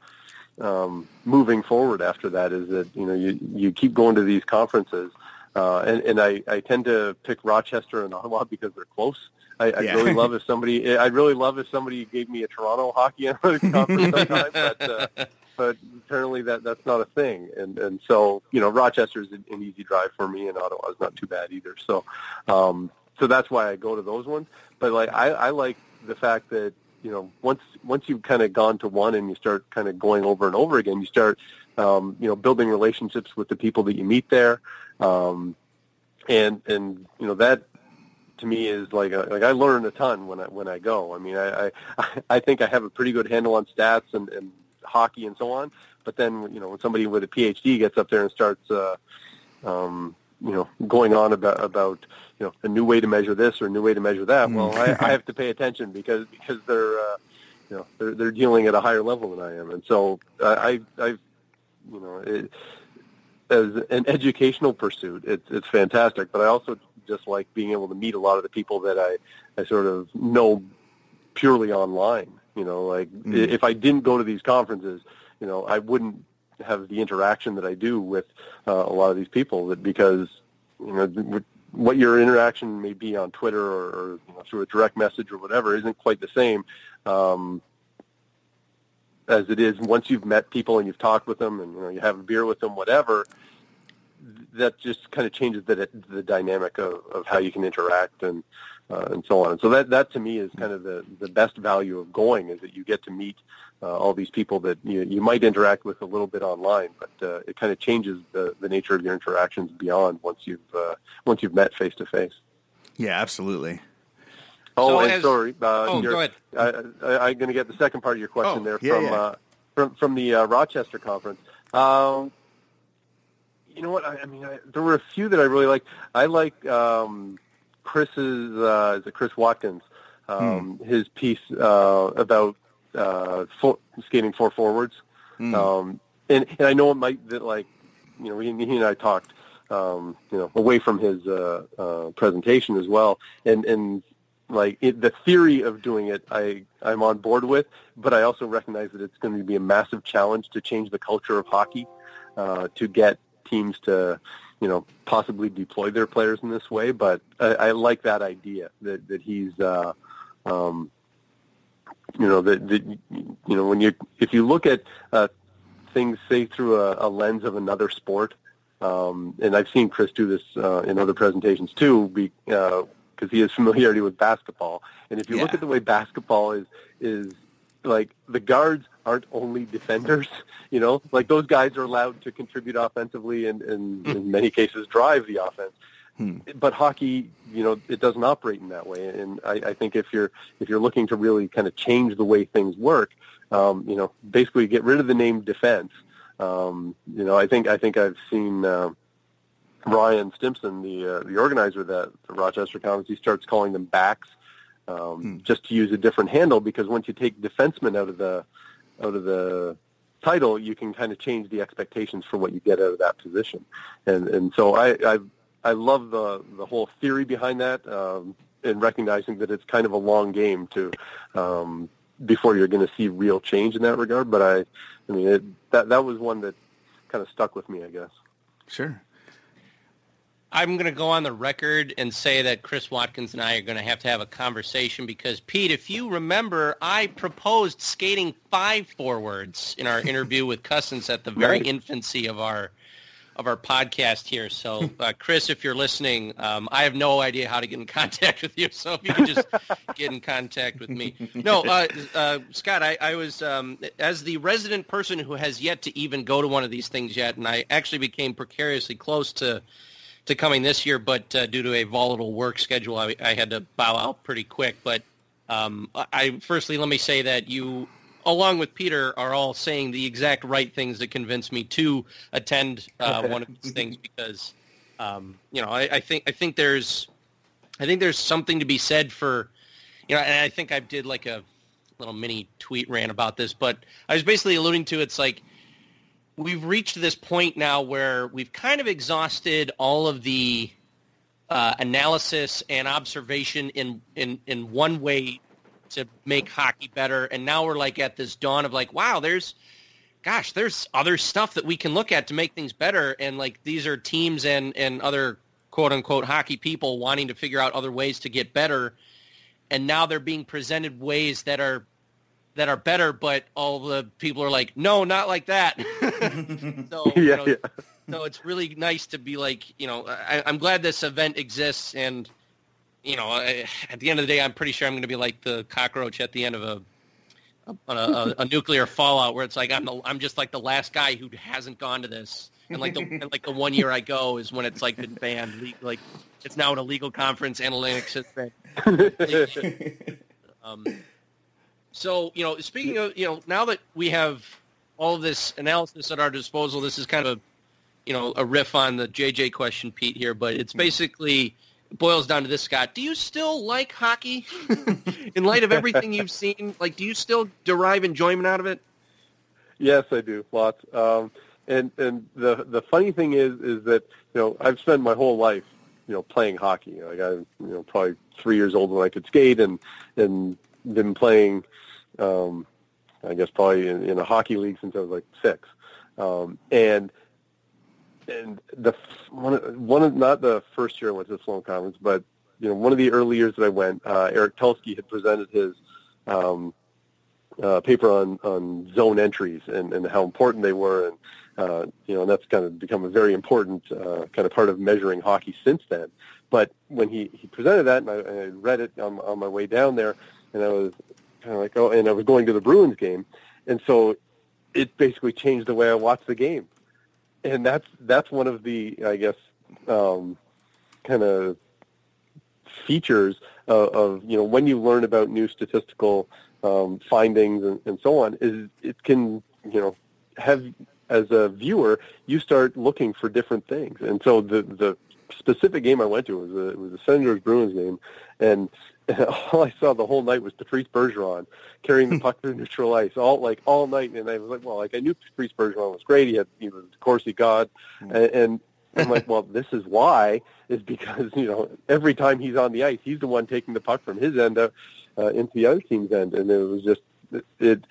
um, moving forward after that. Is that you know you you keep going to these conferences. Uh, and, and I, I tend to pick Rochester and Ottawa because they're close. I, I'd yeah. really love (laughs) if somebody. I'd really love if somebody gave me a Toronto hockey analytics (laughs) conference sometime. But uh, but apparently that that's not a thing. And and so you know Rochester's an, an easy drive for me, and Ottawa's not too bad either. So um, so that's why I go to those ones. But like I, I like the fact that you know once once you've kind of gone to one and you start kind of going over and over again, you start um, you know building relationships with the people that you meet there, um, and and you know that to me is like a, like I learn a ton when I when I go. I mean, I I, (laughs) I think I have a pretty good handle on stats and, and hockey and so on. But then, you know, when somebody with a PhD gets up there and starts, uh, um, you know, going on about about you know a new way to measure this or a new way to measure that, well, I, I (laughs) have to pay attention because because they're uh, you know they're they're dealing at a higher level than I am, and so uh, I I've you know it, as an educational pursuit, it's it's fantastic. But I also just like being able to meet a lot of the people that I I sort of know purely online. You know, like Mm. if I didn't go to these conferences, you know, I wouldn't have the interaction that I do with uh, a lot of these people. That because you know what your interaction may be on Twitter or, or you know, through a direct message or whatever isn't quite the same. Um, as it is once you've met people and you've talked with them and you know you have a beer with them, whatever. That just kind of changes the the dynamic of, of how you can interact and uh, and so on. And so that that to me is kind of the the best value of going is that you get to meet uh, all these people that you you might interact with a little bit online, but uh, it kind of changes the the nature of your interactions beyond once you've uh, once you've met face to face. Yeah, absolutely. Oh, So and as- sorry. Uh, Oh, go ahead. I, I, I'm going to get the second part of your question Oh, there yeah, from yeah. Uh, from from the uh, Rochester conference. Um, you know what? I, I mean, I, there were a few that I really liked. I like um, Chris's uh, is it Chris Watkins? Um, His piece uh, about uh, four, skating four forwards. Mm. Um, and and I know it might that like you know he, he and I talked um, you know away from his uh, uh, presentation as well, and and like it, the theory of doing it, I I'm on board with, but I also recognize that it's going to be a massive challenge to change the culture of hockey, uh, to get teams to you know possibly deploy their players in this way. But I, I like that idea that that he's. Uh, um, you know that, that you know when you if you look at uh, things say through a, a lens of another sport um, and I've seen Chris do this uh, in other presentations too because he has familiarity with basketball and if you look at the way basketball is is like the guards aren't only defenders (laughs) you know like those guys are allowed to contribute offensively and, and in many cases drive the offense Hmm. but hockey, you know, it doesn't operate in that way. And I, I think if you're if you're looking to really kind of change the way things work, um, you know, basically get rid of the name defense. Um, you know, I think I think I've seen uh, Ryan Stimson, the uh, the organizer of that the Rochester Conference, he starts calling them backs, um, Hmm. just to use a different handle because once you take defenseman out of the out of the title, you can kind of change the expectations for what you get out of that position. And and so I I, I love the the whole theory behind that, um, and recognizing that it's kind of a long game to um, before you're going to see real change in that regard. But I, I mean, it, that that was one that kind of stuck with me, I guess. Sure. I'm going to go on the record and say that Chris Watkins and I are going to have to have a conversation because, Pete, if you remember, I proposed skating five forwards in our interview with Cousins at the very Right. infancy of our of our podcast here. So, uh, Chris, if you're listening, um, I have no idea how to get in contact (laughs) with you. So if you could just get in contact with me. No, uh, uh, Scott, I, I was, um, as the resident person who has yet to even go to one of these things yet, and I actually became precariously close to to coming this year, but uh, due to a volatile work schedule, I, I had to bow out pretty quick. But um, I- firstly let me say that you, along with Peter, are all saying the exact right things that convince me to attend uh, one of these things because um, you know I, I think I think there's I think there's something to be said for you know, and I think I did like a little mini tweet rant about this, but I was basically alluding to it's like we've reached this point now where we've kind of exhausted all of the uh, analysis and observation in, in, in one way to make hockey better. And now we're like at this dawn of like, wow, there's, gosh, there's other stuff that we can look at to make things better. And like these are teams and, and other quote unquote hockey people wanting to figure out other ways to get better. And now they're being presented ways that are that are better, but all the people are like, no, not like that. (laughs) so, you know, yeah. so it's really nice to be like, you know, I, I'm glad this event exists, and you know, I, at the end of the day, I'm pretty sure I'm going to be like the cockroach at the end of a a, a, a nuclear fallout, where it's like I'm the, I'm just like the last guy who hasn't gone to this, and like the (laughs) and like the one year I go is when it's like been banned, Le- like it's now an illegal conference. Analytics has been um, so, you know, speaking of, you know, now that we have all of this analysis at our disposal, this is kind of a, you know, a riff on the JJ question, Pete, here, but it's basically boils down to this, Scott. Do you still like hockey (laughs) in light of everything you've seen? Like, do you still derive enjoyment out of it? Yes, I do. Lots. Um, and and the the funny thing is is that you know I've spent my whole life you know playing hockey. Like I you know probably three years old when I could skate, and and been playing, um, I guess probably in, in a hockey league since I was like six, um, and and the one one of not the first year I went to the Sloan Conference, but you know one of the early years that I went, uh, Eric Tulsky had presented his um, uh, paper on on zone entries and, and how important they were, and uh, you know and that's kind of become a very important uh, kind of part of measuring hockey since then. But when he, he presented that, and I, I read it on, on my way down there, and I was kind of like, oh, and I was going to the Bruins game, and so it basically changed the way I watched the game, and that's that's one of the I guess um, kind of features of, of you know when you learn about new statistical um, findings and, and so on is it can you know have as a viewer you start looking for different things, and so the the specific game I went to was a, it was a Senators Bruins game, and (laughs) all I saw the whole night was Patrice Bergeron carrying the puck through neutral ice all like all night, and I was like, well, like I knew Patrice Bergeron was great. He had he was Corsi God, and, and I'm like, (laughs) well, this is why is because (laughs) you know every time he's on the ice, he's the one taking the puck from his end uh, uh, into the other team's end, and it was just it, it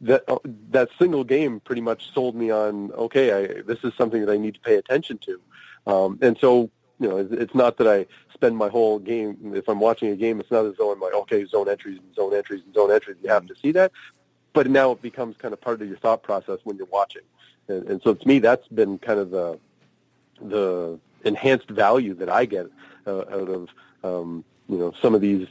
that uh, that single game pretty much sold me on okay, I, this is something that I need to pay attention to, um, and so you know, it's not that I spend my whole game. If I'm watching a game, it's not as though I'm like, okay, zone entries and zone entries and zone entries. You have to see that, but now it becomes kind of part of your thought process when you're watching. And, and so to me, that's been kind of the the enhanced value that I get uh, out of um, you know some of these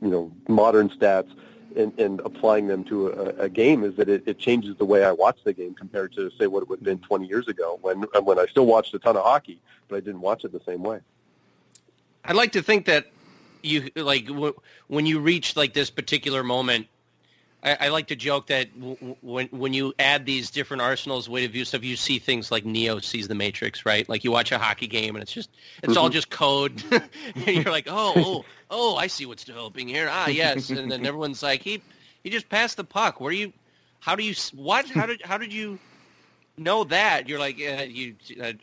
you know modern stats and, and applying them to a, a game is that it, it changes the way I watch the game compared to say what it would have been 20 years ago when when I still watched a ton of hockey, but I didn't watch it the same way. I'd like to think that you like w- when you reach like this particular moment I, I like to joke that w- when when you add these different arsenals, way of view stuff, you see things like Neo sees the Matrix, right? Like you watch a hockey game and it's just it's mm-hmm. all just code, (laughs) and you're like, oh, oh, oh, I see what's developing here. Ah, yes, and then everyone's like, he he just passed the puck. Where you? How do you? What? How did how did you? know that you're like uh, you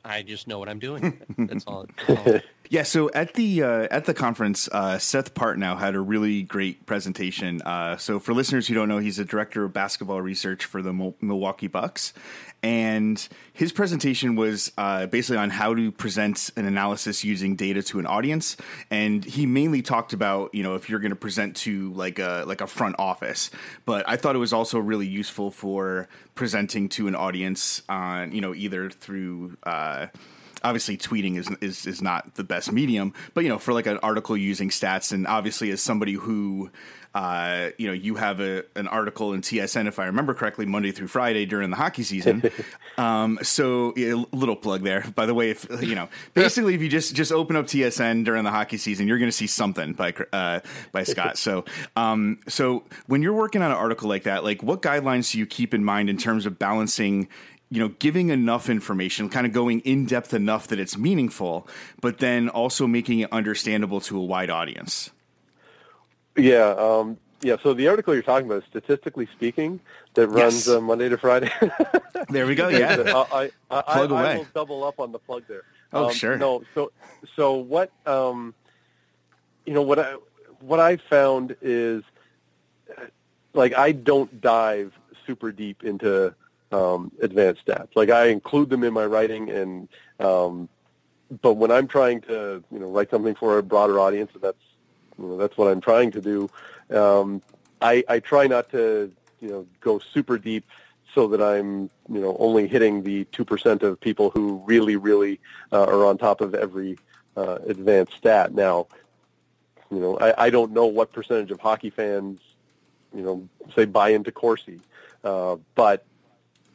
I, just know what i'm doing that's all, that's all. (laughs) Yeah, so at the uh, at the conference, uh, Seth Partnow had a really great presentation. Uh, so for listeners who don't know, he's a director of basketball research for the Milwaukee Bucks, and his presentation was uh, basically on how to present an analysis using data to an audience. And he mainly talked about you know if you're going to present to like a like a front office, but I thought it was also really useful for presenting to an audience on you know either through uh, obviously tweeting is, is is not the best medium, but you know, for like an article using stats, and obviously as somebody who, uh, you know, you have a an article in TSN, if I remember correctly, Monday through Friday during the hockey season. (laughs) um, so a little plug there. By the way, if you know, basically, if you just just open up TSN during the hockey season, you're going to see something by uh, by Scott. So, um, so when you're working on an article like that, like what guidelines do you keep in mind in terms of balancing you know, giving enough information, kind of going in depth enough that it's meaningful, but then also making it understandable to a wide audience. Yeah, um, yeah. So the article you're talking about, statistically speaking, that runs yes. uh, Monday to Friday. (laughs) there we go. Yeah, (laughs) uh, I, I, plug I, away. I will double up on the plug there. Oh, um, sure. No, so so what? Um, you know what I what I found is like I don't dive super deep into um, advanced stats. Like I include them in my writing, and um, but when I'm trying to you know write something for a broader audience, and that's you know that's what I'm trying to do. Um, I, I try not to you know go super deep so that I'm you know only hitting the two percent of people who really really uh, are on top of every uh, advanced stat. Now, you know I, I don't know what percentage of hockey fans you know say buy into Corsi, uh, but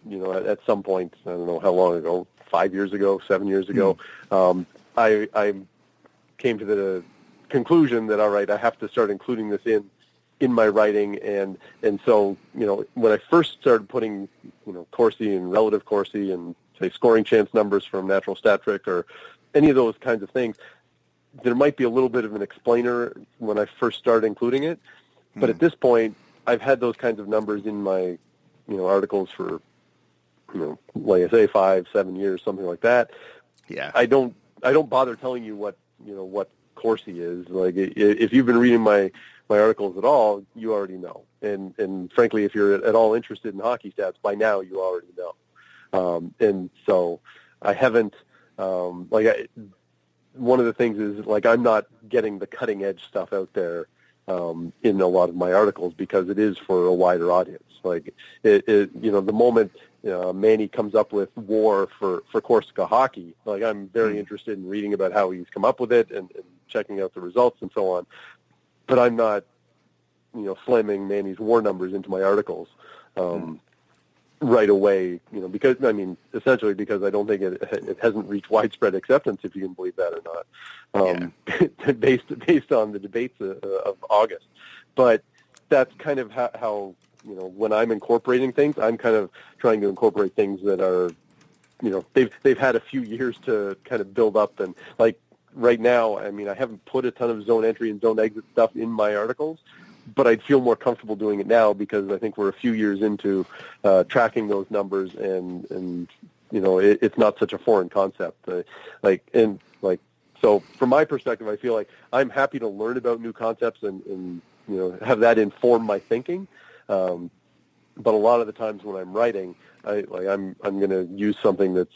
you know, at, at some point, I don't know how long ago, five years ago, seven years ago, mm. um, I, I came to the conclusion that all right, I have to start including this in in my writing, and and so you know, when I first started putting you know Corsi and relative Corsi and say scoring chance numbers from Natural Stat Trick or any of those kinds of things, there might be a little bit of an explainer when I first started including it, but mm. at this point, I've had those kinds of numbers in my you know articles for you know, like I say, five, seven years, something like that. Yeah. I don't, I don't bother telling you what, you know, what Corsi is. Like if you've been reading my my articles at all, you already know. And and frankly, if you're at all interested in hockey stats, by now you already know. Um, and so I haven't um, like I, one of the things is like I'm not getting the cutting edge stuff out there um, in a lot of my articles because it is for a wider audience. Like it, it you know, the moment uh, Manny comes up with war for for Corsica hockey, like I'm very interested in reading about how he's come up with it and, and checking out the results and so on. But I'm not, you know, slamming Manny's war numbers into my articles. Um, right away, you know, because I mean, essentially because I don't think it it hasn't reached widespread acceptance, if you can believe that or not, um, (laughs) based based on the debates uh, of August. But that's kind of how, how you know when I'm incorporating things, I'm kind of trying to incorporate things that are, you know, they've they've had a few years to kind of build up and like right now, I mean, I haven't put a ton of zone entry and zone exit stuff in my articles, but I'd feel more comfortable doing it now because I think we're a few years into uh, tracking those numbers and and you know it, it's not such a foreign concept. Uh, like and like so from my perspective, I feel like I'm happy to learn about new concepts and, and you know have that inform my thinking. Um, but a lot of the times when I'm writing, I like I'm I'm going to use something that's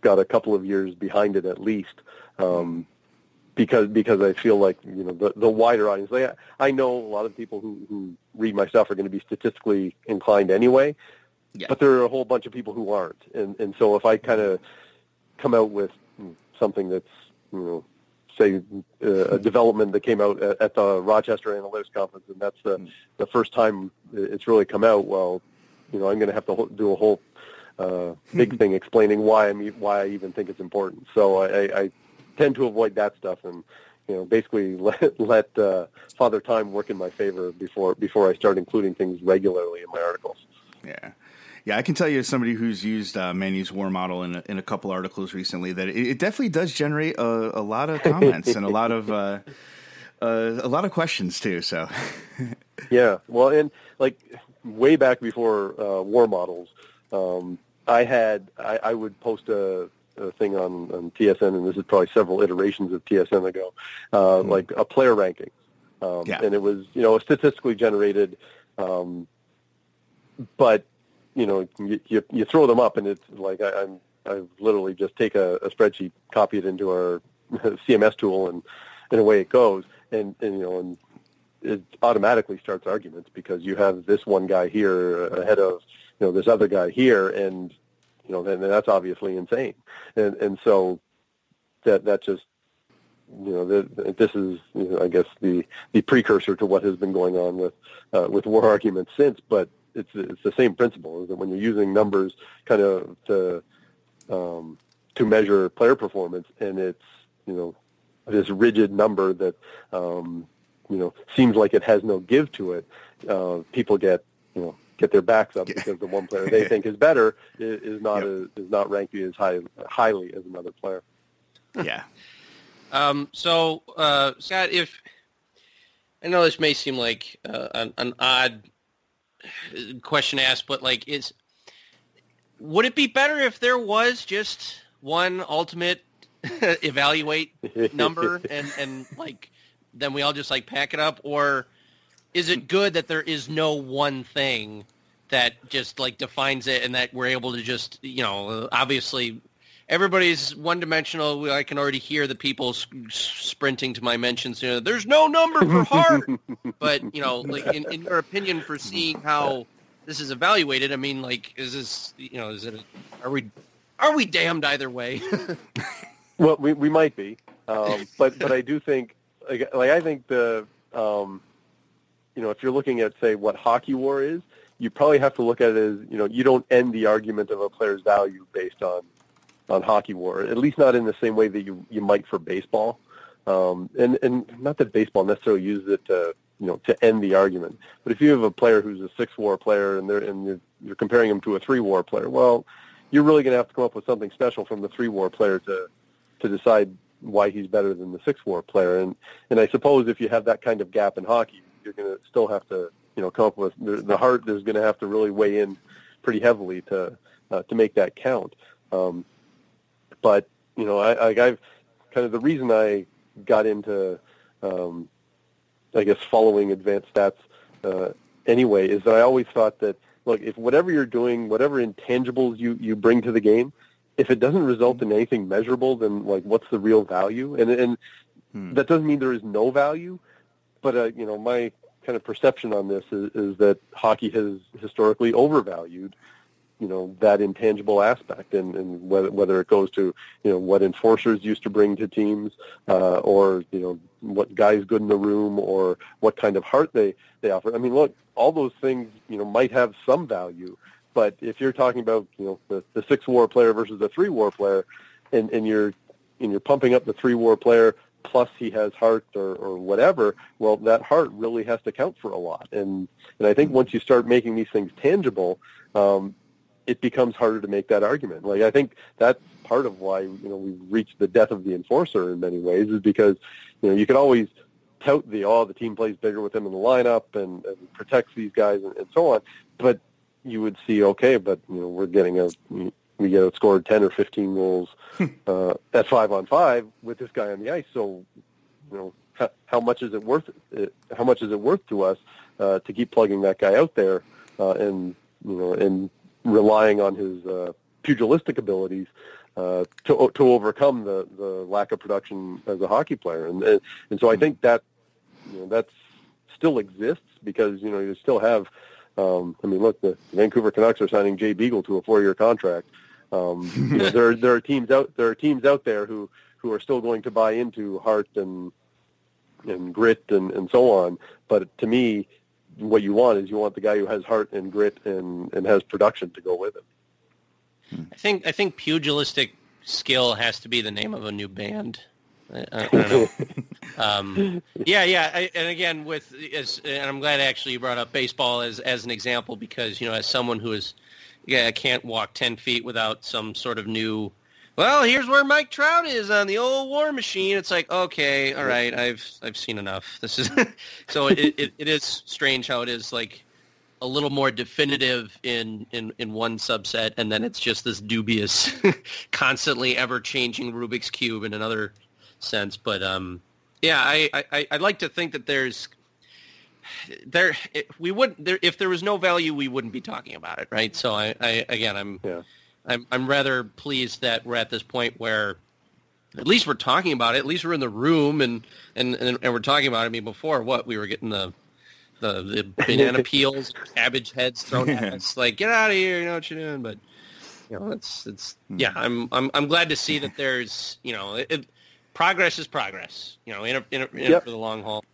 got a couple of years behind it at least. Um, because because I feel like you know the the wider audience. Like, I know a lot of people who who read my stuff are going to be statistically inclined anyway, Yeah. but there are a whole bunch of people who aren't. And and so if I kind of come out with something that's you know say uh, a development that came out at, at the Rochester Analytics Conference, and that's the the first time it's really come out. Well, you know I'm going to have to do a whole uh, big (laughs) thing explaining why I'm e- why I even think it's important. So I, I, I tend to avoid that stuff and you know basically (laughs) let let uh, Father Time work in my favor before before I start including things regularly in my articles. Yeah. Yeah, I can tell you as somebody who's used uh, Manny's war model in a, in a couple articles recently that it, it definitely does generate a, a lot of comments and a lot of uh, uh, a lot of questions too. So, (laughs) Yeah, well, and like way back before uh, war models, um, I had I, I would post a, a thing on, on TSN, and this is probably several iterations of TSN ago, uh, like a player ranking, um, Yeah. and it was you know statistically generated, um, but you know you, you you throw them up, and it's like I, I'm I literally just take a, a spreadsheet, copy it into our (laughs) CMS tool, and and away it goes, and, and you know and it automatically starts arguments because you have this one guy here ahead of you know this other guy here, and you know then that's obviously insane, and and so that that just you know the, this is you know, I guess the the precursor to what has been going on with uh, with war arguments since, but it's it's the same principle is that when you're using numbers kind of to um, to measure player performance, and it's you know this rigid number that um, you know seems like it has no give to it. Uh, people get you know get their backs up because the one player they think is better is, is not Yep. a, is not ranked as high highly as another player. yeah. (laughs) Um, so, uh, Scott, if I know this may seem like uh, an, an odd question asked, but like, is would it be better if there was just one ultimate (laughs) evaluate number (laughs) and and like then we all just like pack it up, or is it good that there is no one thing that just like defines it and that we're able to just you know obviously everybody's one dimensional. I can already hear the people s- sprinting to my mentions. You know, there's no number for heart, (laughs) but you know, like in, in your opinion, for seeing how this is evaluated, I mean, like, is this you know, is it are we are we damned either way? (laughs) Well, we we might be, um, but but I do think like, like I think the um, you know if you're looking at say what hockey war is, you probably have to look at it as you know you don't end the argument of a player's value based on on hockey war, at least not in the same way that you you might for baseball. Um, and and not that baseball necessarily uses it to you know to end the argument, but if you have a player who's a six war player and they're and you're, you're comparing him to a three war player, well, you're really going to have to come up with something special from the three war player to to decide why he's better than the six war player. And and I suppose if you have that kind of gap in hockey, you're going to still have to you know come up with the, heart is going to have to really weigh in pretty heavily to uh, to make that count. Um, but you know, I, I, I've kind of the reason I got into, um, I guess, following advanced stats uh, anyway, is that I always thought that look, if whatever you're doing, whatever intangibles you you bring to the game, if it doesn't result in anything measurable, then like what's the real value? And and hmm. that doesn't mean there is no value, but uh, you know my kind of perception on this is, is that hockey has historically overvalued you know that intangible aspect and, and whether whether it goes to you know what enforcers used to bring to teams uh, or you know what guys good in the room or what kind of heart they they offer. I mean, look, all those things you know might have some value, but if you're talking about you know the, the six war player versus the three war player, and and you're and you're pumping up the three war player plus he has heart or, or whatever, well, that heart really has to count for a lot. And and I think once you start making these things tangible, um, it becomes harder to make that argument. Like I think that's part of why you know we've reached the death of the enforcer in many ways is because you know you can always tout the oh the team plays bigger with him in the lineup and, and protects these guys and, and so on, but you would see okay, but you know we're getting a we get outscored ten or fifteen goals (laughs) uh, at five on five with this guy on the ice. So you know how, how much is it worth? It, how much is it worth to us uh, to keep plugging that guy out there uh, and you know and relying on his uh, pugilistic abilities uh, to to overcome the, the lack of production as a hockey player, and and, and so I think that you know that still exists because you know you still have. Um, I mean, look, the Vancouver Canucks are signing Jay Beagle to a four-year contract. Um, you know, (laughs) there there are teams out there are teams out there who who are still going to buy into heart and and grit and, and so on. But to me, what you want is you want the guy who has heart and grit and, and has production to go with it. I think I think pugilistic skill has to be the name of a new band. I, I, don't know. (laughs) um, yeah, yeah, I, and again, with as, and I'm glad actually you brought up baseball as as an example because you know as someone who is yeah can't walk ten feet without some sort of new well, here's where Mike Trout is on the old War Machine. It's like, okay, all right, I've I've seen enough. This is (laughs) so it, it, it is strange how it is like a little more definitive in, in, in one subset, and then it's just this dubious, (laughs) constantly ever changing Rubik's cube in another sense. But um, yeah, I, I I'd like to think that there's there we would there if there was no value, we wouldn't be talking about it, right? So I, I again, I'm. Yeah I'm I'm rather pleased that we're at this point where at least we're talking about it. At least we're in the room and and and, and we're talking about it. I mean, before what we were getting the the, the banana (laughs) peels, cabbage heads thrown at us, like get out of here. You know what you're doing, but you know it's it's hmm. yeah. I'm I'm I'm glad to see that there's you know it, it, progress is progress. You know, in a, in, a, in yep. for the long haul.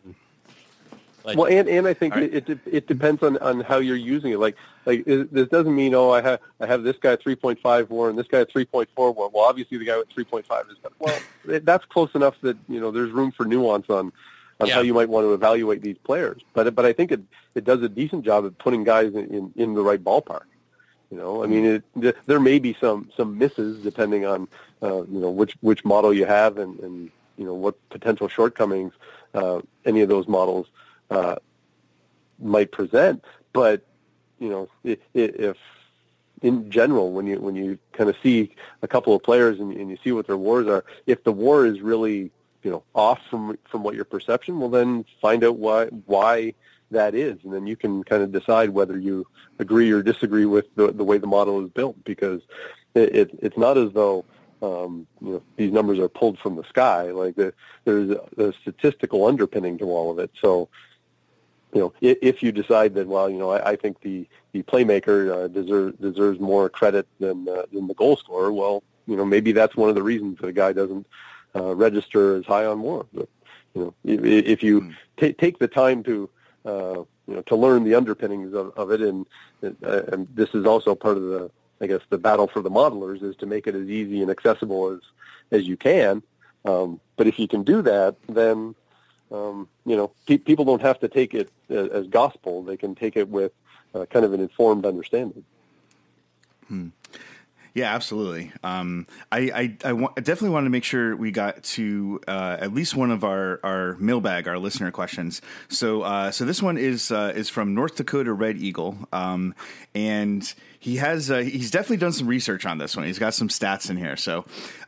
But, well, and and I think right. it, it it depends on on how you're using it. Like like it, this doesn't mean oh I have I have this guy at 3.5 war and this guy at 3.4 war. Well, obviously the guy with 3.5 is better. Well, (laughs) that's close enough that you know there's room for nuance on on yeah. how you might want to evaluate these players. But but I think it it does a decent job of putting guys in in, in the right ballpark. You know, I mean, it, there may be some some misses depending on uh, you know which which model you have and and you know what potential shortcomings uh, any of those models uh, might present. But you know, if, if in general, when you when you kind of see a couple of players and, and you see what their wars are, if the war is really you know off from from what your perception, well then find out why why that is, and then you can kind of decide whether you agree or disagree with the the way the model is built because it, it it's not as though um, you know these numbers are pulled from the sky. Like the, there's a, a statistical underpinning to all of it. So you know, if, if you decide that, well, you know, I, I think the the playmaker uh, deserves deserves more credit than uh, than the goal scorer, well, you know, maybe that's one of the reasons that a guy doesn't uh, register as high on more. But you know, if, if you mm. t- take the time to uh, you know to learn the underpinnings of, of it, and, uh, and this is also part of the I guess the battle for the modelers is to make it as easy and accessible as as you can. Um, but if you can do that, then um, you know, pe- people don't have to take it as, as gospel. They can take it with uh, kind of an informed understanding. Hmm. Yeah, absolutely. Um, I, definitely wanted to make sure we got to uh, at least one of our, our mailbag, our listener questions. So uh, so this one is uh, is from North Dakota Red Eagle, um, and he has uh, he's definitely done some research on this one. He's got some stats in here. So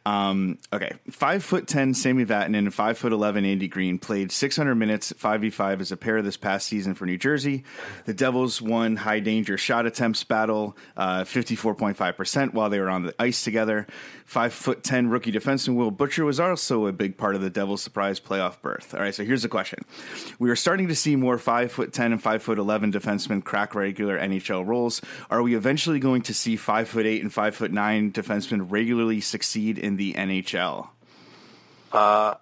um, okay, five foot ten Sami Vatanen and five foot eleven Andy Greene played 600 minutes five v five as a pair this past season for New Jersey. The Devils won high danger shot attempts battle, 54.5 percent while they were on the ice together. Five foot ten rookie defenseman Will Butcher was also a big part of the Devils' surprise playoff berth. All right, so here's the question: We are starting to see more five foot ten and five foot eleven defensemen crack regular NHL roles. Are we eventually going to see five foot eight and five foot nine defensemen regularly succeed in the NHL? (laughs) Uh,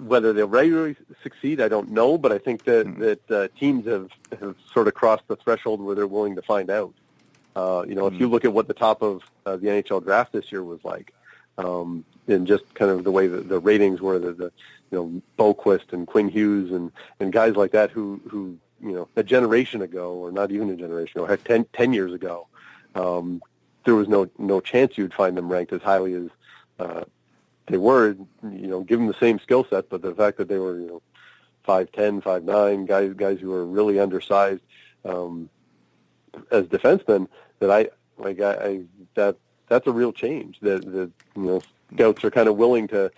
whether they'll regularly succeed, I don't know, but I think that Hmm. that uh, teams have, have sort of crossed the threshold where they're willing to find out. Uh, you know, if you look at what the top of uh, the NHL draft this year was like, um, and just kind of the way that the ratings were, the, the you know Boqvist and Quinn Hughes and and guys like that who who you know a generation ago or not even a generation ago, heck, 10, 10 years ago, um, there was no no chance you'd find them ranked as highly as uh, they were. You know, give them the same skill set, but the fact that they were you know five ten, five nine guys guys who are really undersized um, as defensemen, that I like I, I that that's a real change. That that you know scouts are kind of willing to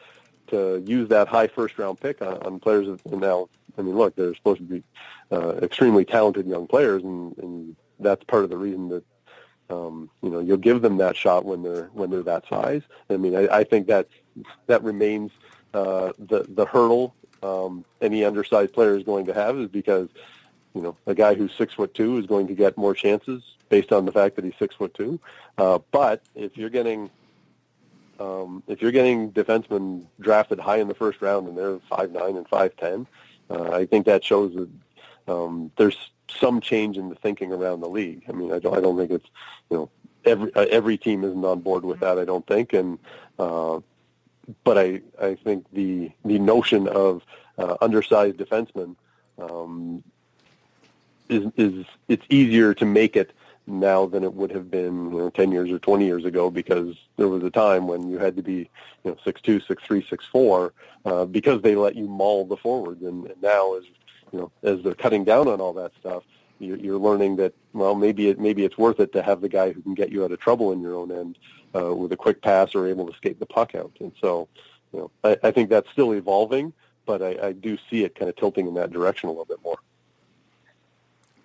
to use that high first round pick on, on players. Now, I mean, look, they're supposed to be uh, extremely talented young players, and, and that's part of the reason that um, you know you'll give them that shot when they're when they're that size. I mean, I, I think that that remains uh, the the hurdle um, any undersized player is going to have is because you know a guy who's six foot two is going to get more chances based on the fact that he's six foot two. Uh, but if you're getting um, if you're getting defensemen drafted high in the first round and they're five nine and five ten, uh, I think that shows that um, there's some change in the thinking around the league. I mean, I don't I don't think it's you know every uh, every team isn't on board with that. I don't think, and uh, but I I think the the notion of uh, undersized defensemen um, is is it's easier to make it now than it would have been you know 10 years or 20 years ago because there was a time when you had to be you know six two six three six four uh, because they let you maul the forwards. And, and now as you know as they're cutting down on all that stuff you're, you're learning that well maybe it maybe it's worth it to have the guy who can get you out of trouble in your own end uh, with a quick pass or able to escape the puck out. And so you know I, I think that's still evolving but I, I do see it kind of tilting in that direction a little bit more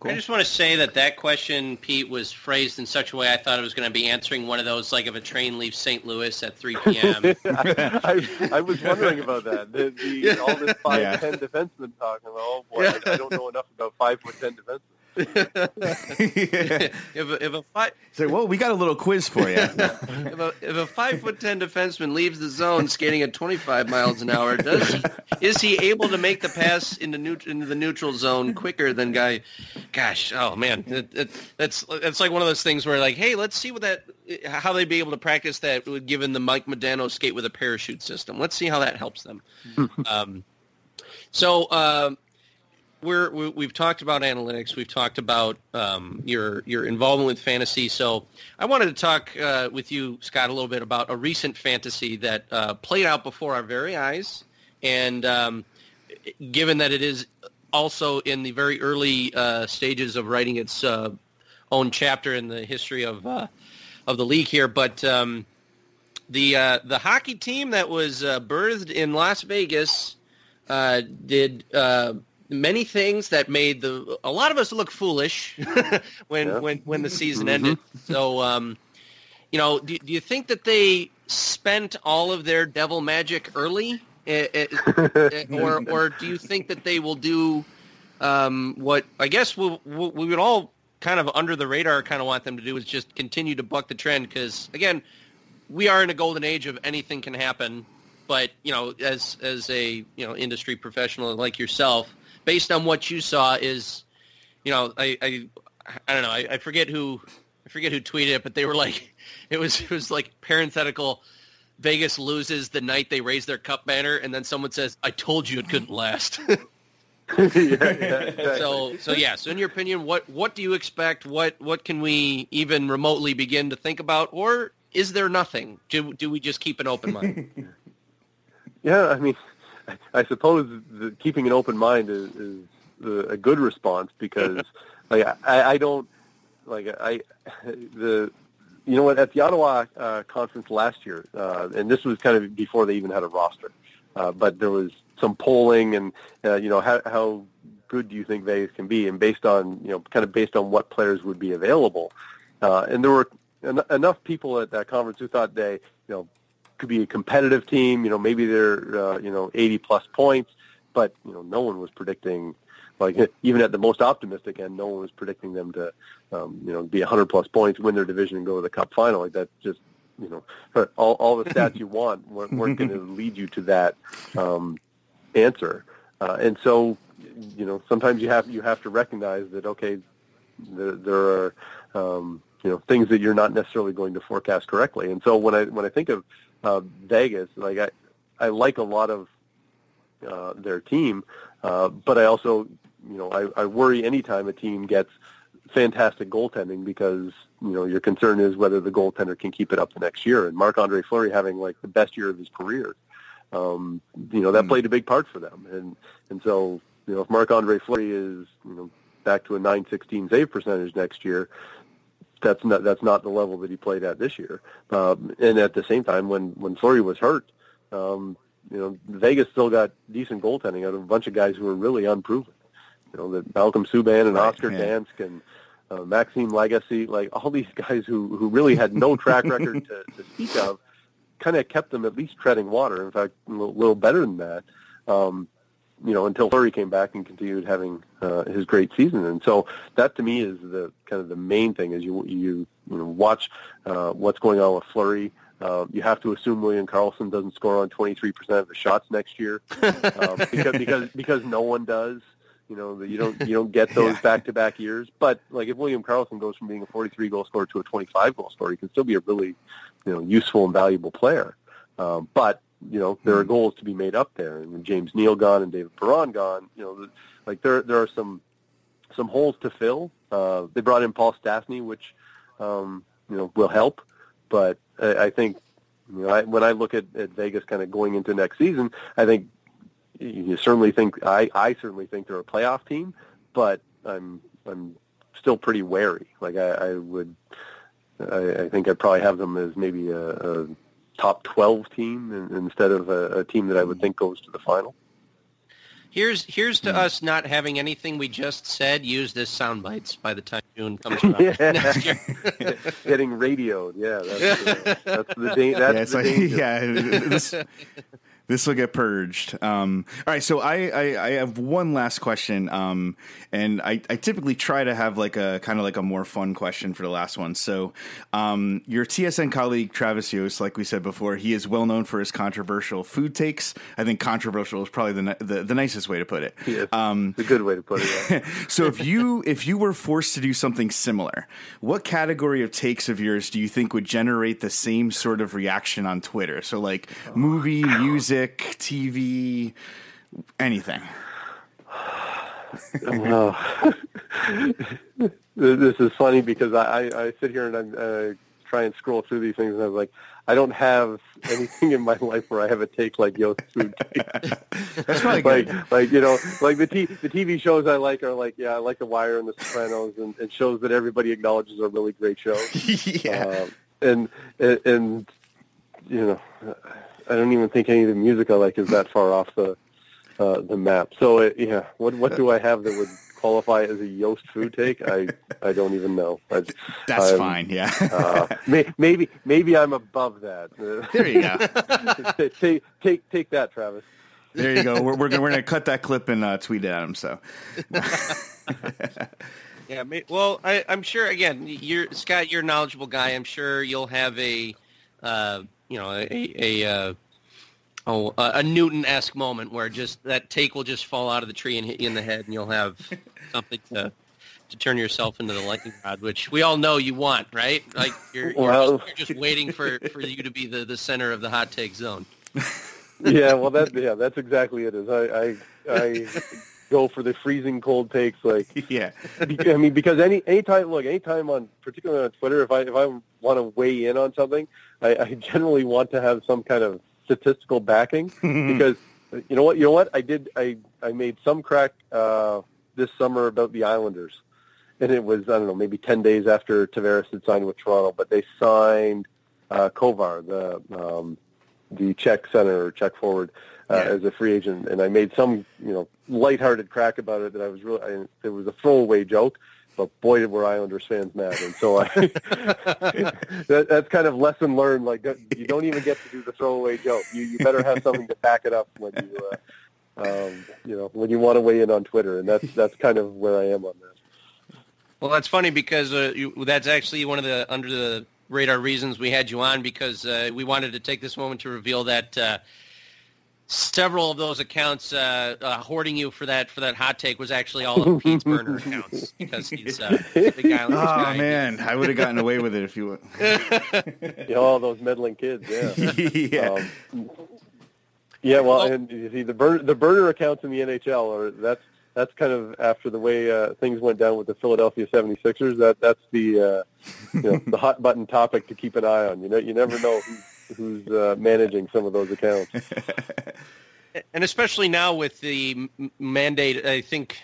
I just want to say that that question, Pete, was phrased in such a way I thought it was going to be answering one of those, like if a train leaves St. Louis at 3 (laughs) p.m. I, I was wondering about that. The, the, all this five Yeah. ten defenseman talking about. Oh boy, I, I don't know enough about five foot ten defensemen. If, a, if a five Say, well, we got a little quiz for you. (laughs) if a, if a five foot ten defenseman leaves the zone skating at 25 miles an hour, does he, is he able to make the pass into, neut- into the neutral zone quicker than guy? Gosh, oh man, it, it, that's that's like one of those things where like, hey, let's see what that how they'd be able to practice that given the Mike Modano skate with a parachute system. Let's see how that helps them. um, so. Um, we're, we, we've talked about analytics. We've talked about um, your your involvement with fantasy. So I wanted to talk uh, with you, Scott, a little bit about a recent fantasy that uh, played out before our very eyes. And um, given that it is also in the very early uh, stages of writing its uh, own chapter in the history of uh, of the league here, but um, the uh, the hockey team that was birthed in Las Vegas did many things that made the a lot of us look foolish (laughs) (laughs) when Yeah. when when the season ended. So, um, you know, do, do you think that they spent all of their devil magic early, Eh, eh, eh, (laughs) or or do you think that they will do um, what I guess we we we would all kind of under the radar kind of want them to do is just continue to buck the trend because again we are in a golden age of anything can happen but you know as as a you know industry professional like yourself based on what you saw is you know i i, I don't know I, I forget who i forget who tweeted it but they were like (laughs) it was it was like parenthetical vegas loses the night they raise their cup banner and then someone says i told you it couldn't last (laughs) (laughs) yeah, yeah. So, so yeah. So, in your opinion, what what do you expect? What what can we even remotely begin to think about, or is there nothing? Do do we just keep an open mind? Yeah, I mean, (laughs) I, suppose the, keeping an open mind is, is the, a good response because, (laughs) like, I, I don't like I the you know what at the Ottawa uh, conference last year, uh, and this was kind of before they even had a roster, uh, but there was some polling and uh, you know how how good do you think Vegas can be, and based on you know kind of based on what players would be available, uh, and there were en- enough people at that conference who thought they you know could be a competitive team. You know, maybe they're uh, you know 80 plus points, but you know, no one was predicting. Like even at the most optimistic end, no one was predicting them to, um, you know, be 100 plus points, win their division, and go to the Cup final. Like that, just you know, all all the stats you want weren't, weren't going (laughs) to lead you to that um, answer. Uh, and so, you know, sometimes you have you have to recognize that okay, there, there are um, you know things that you're not necessarily going to forecast correctly. And so when I when I think of uh, Vegas. Like I, I like a lot of uh, their team, uh, but I also, you know, I, I worry anytime a team gets fantastic goaltending because you know your concern is whether the goaltender can keep it up the next year. And Marc Andre Fleury having like the best year of his career, um, you know, that mm. played a big part for them. And and so you know, if Marc Andre Fleury is you know back to a 916 save percentage next year, that's not that's not the level that he played at this year. Um, and at the same time, when when Fleury was hurt, um, you know Vegas still got decent goaltending out of a bunch of guys who were really unproven. You know, that Malcolm Subban and right, Oscar yeah. Dansk and uh, Maxime Lagacé, like all these guys who who really had no track record to, (laughs) to speak of, kind of kept them at least treading water. In fact, a little, little better than that. Um, you know, until Fleury came back and continued having uh, his great season. And so that to me is the kind of the main thing is you you you know watch uh, what's going on with Fleury. Uh, you have to assume William Karlsson doesn't score on 23% of the shots next year um, (laughs) because because because no one does. You know, you don't you don't get (laughs) those back to back years. But like if William Karlsson goes from being a 43 goal scorer to a 25 goal scorer, he can still be a really you know useful and valuable player. Um, but you know, there are hmm. goals to be made up there. And with James Neal gone and David Perron gone, you know, like there there are some some holes to fill. Uh, they brought in Paul Stastny, which um, you know will help, but I, I think you know I, when I look at, at Vegas kind of going into next season, I think you certainly think I, I certainly think they're a playoff team, but I'm I'm still pretty wary. Like I, I would, I, I think I'd probably have them as maybe a, a top 12 team instead of a, a, team that I would think goes to the final. Here's here's to us not having anything we just said used as sound bites by the time June comes around (laughs) next year. (laughs) Getting radioed, yeah, that's, uh, that's the, (laughs) da- that's yeah, the like, danger. Yeah, this, this will get purged. Um, all right, so I, I, I, have one last question, um, and I, I, typically try to have like a kind of like a more fun question for the last one. So, um, your TSN colleague Travis Yost, like we said before, he is well known for his controversial food takes. I think controversial is probably the the, the nicest way to put it. Yeah, um, a good way to put it. Yeah. (laughs) so, if you if you were forced to do something similar, what category of takes of yours do you think would generate the same sort of reaction on Twitter? So, like oh, movie, music music, TV, anything. (laughs) well, this is funny because I, I I sit here and I uh, try and scroll through these things, and I was like, I don't have anything in my life where I have a take like Yost food. (laughs) That's probably like, good. Like you know, like the t- the TV shows I like are like yeah, I like The Wire and The Sopranos, and, and shows that everybody acknowledges are really great shows. (laughs) yeah, um, and, and and you know. I don't even think any of the music I like is that far off the uh, the map. So it, uh, yeah, what what do I have that would qualify as a Yost food take? I I don't even know. I, That's I'm, fine. Yeah. uh, may, maybe maybe I'm above that. There you go. (laughs) take take take that, Travis. There you go. We're we're gonna, we're gonna cut that clip and uh, tweet it at him. So. (laughs) yeah. Well, I, am sure. Again, you're Scott. You're a knowledgeable guy. I'm sure you'll have a. Uh, you know a a, a oh a Newton esque moment where just that take will just fall out of the tree and hit you in the head, and you'll have (laughs) something to to turn yourself into the lightning rod, which we all know you want, right? Like you're, you're, well, just, you're just waiting for, for you to be the, the center of the hot take zone. (laughs) yeah, well, that yeah, that's exactly it. Is I I, I (laughs) go for the freezing cold takes. Like, (laughs) yeah, I mean, because any anytime, look, anytime on, particularly on Twitter, if I if I want to weigh in on something, I, I generally want to have some kind of statistical backing (laughs) because you know what, you know what, I did, I I made some crack uh, this summer about the Islanders, and it was I don't know maybe ten days after Tavares had signed with Toronto, but they signed uh, Kovar, the um, the Czech center or Czech forward, uh, Yeah. as a free agent, and I made some you know lighthearted crack about it that I was really I, it was a throwaway joke, but boy did were Islanders fans mad, and so I (laughs) (laughs) that, that's kind of lesson learned. Like you don't even get to do the throwaway joke. You you better have something to back it up when you. Uh, um, you know, when you want to weigh in on Twitter, and that's that's kind of where I am on that. Well, that's funny because uh, you, that's actually one of the under the radar reasons we had you on because uh, we wanted to take this moment to reveal that uh, several of those accounts uh, uh, hoarding you for that for that hot take was actually all of Pete's burner (laughs) accounts because he's uh, a big Islanders Oh guy. man, I would have gotten away with it if you would. You know, all those meddling kids. Yeah. (laughs) yeah. Um, yeah, well, Well- and you see the burner, the burner accounts in the NHL are that's that's kind of after the way uh, things went down with the Philadelphia 76ers. That that's the uh, you know the (laughs) hot button topic to keep an eye on. You know, you never know who's, who's uh, managing some of those accounts. (laughs) and especially now with the m- mandate, I think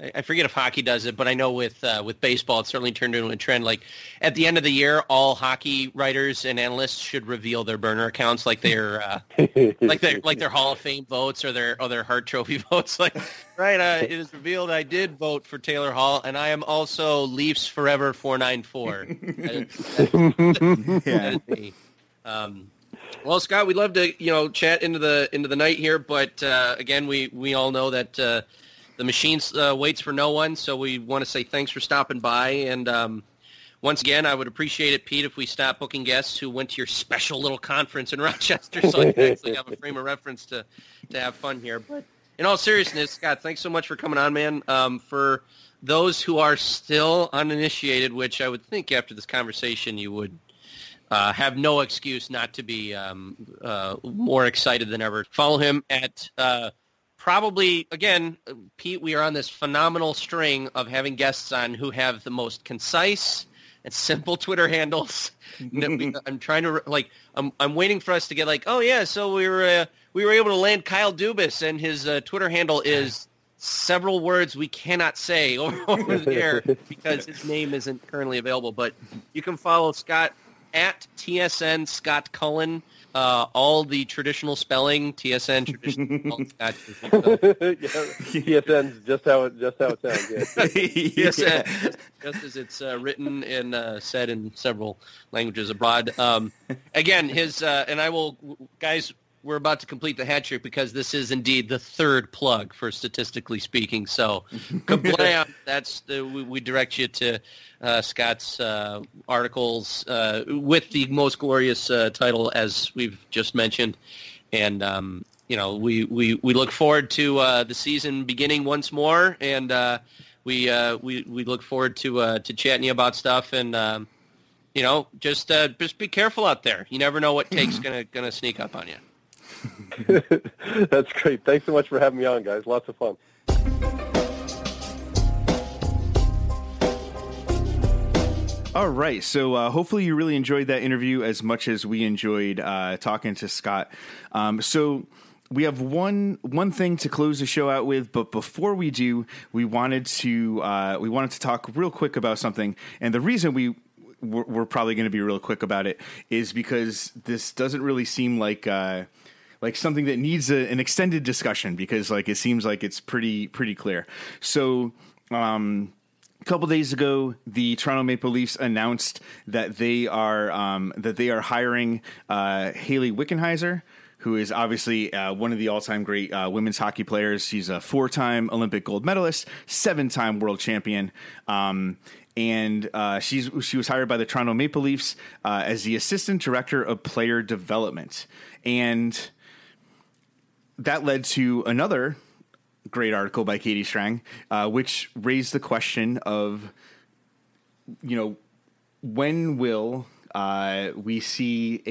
I I forget if hockey does it, but I know with uh, with baseball, it's certainly turned into a trend. Like at the end of the year, all hockey writers and analysts should reveal their burner accounts, like their uh, (laughs) like their like their Hall of Fame votes or their or their Hart Trophy (laughs) votes. Like, right? Uh, it is revealed I did vote for Taylor Hall, and I am also Leafs Forever four nine four. Yeah. Um, well, Scott, we'd love to you know chat into the into the night here, but uh, again, we we all know that uh, the machine uh, waits for no one, so we want to say thanks for stopping by. And um, once again, I would appreciate it, Pete, if we stop booking guests who went to your special little conference in (laughs) Rochester, so I can actually have a frame of reference to to have fun here. But in all seriousness, Scott, thanks so much for coming on, man. Um, for those who are still uninitiated, which I would think after this conversation you would uh, have no excuse not to be um, uh, more excited than ever. Follow him at uh, probably again, Pete. We are on this phenomenal string of having guests on who have the most concise and simple (laughs) Twitter handles. (laughs) I'm trying to like. I'm I'm waiting for us to get like, oh yeah, so we were uh, we were able to land Kyle Dubas, and his uh, Twitter handle is several words we cannot say over, (laughs) over the air because his name isn't currently available. But you can follow Scott at TSN Scott Cullen. Uh, all the traditional spelling, TSN traditional. (laughs) Scott, (laughs) yeah, TSN's just how it just how it sounds. Yeah. (laughs) TSN, just as it's uh, written and uh, said in several languages abroad. Um, again, his uh, and I will, guys. We're about to complete the hat trick because this is indeed the third plug for statistically speaking. So, (laughs) kablam! That's the, we, we direct you to uh, Scott's uh, articles uh, with the most glorious uh, title, as we've just mentioned, and um, you know we, we, we look forward to uh, the season beginning once more, and uh, we uh, we we look forward to uh, to chatting you about stuff, and um, you know just uh, just be careful out there. You never know what take's (laughs) gonna gonna sneak up on you. (laughs) That's great. Thanks so much for having me on, guys. Lots of fun. All right. So uh, hopefully you really enjoyed that interview as much as we enjoyed uh, talking to Scott. Um, so we have one one thing to close the show out with, but before we do, we wanted to uh, we wanted to talk real quick about something, and the reason we we're, we're probably going to be real quick about it is because this doesn't really seem like. Like something that needs a, an extended discussion because like it seems like it's pretty pretty clear. So um, a couple days ago, the Toronto Maple Leafs announced that they are um, that they are hiring uh, Hayley Wickenheiser, who is obviously uh, one of the all-time great uh, women's hockey players. She's a four-time Olympic gold medalist, seven-time world champion. Um, and uh, she's she was hired by the Toronto Maple Leafs uh, as the assistant director of player development, and that led to another great article by Katie Strang, uh, which raised the question of, you know, when will uh, we see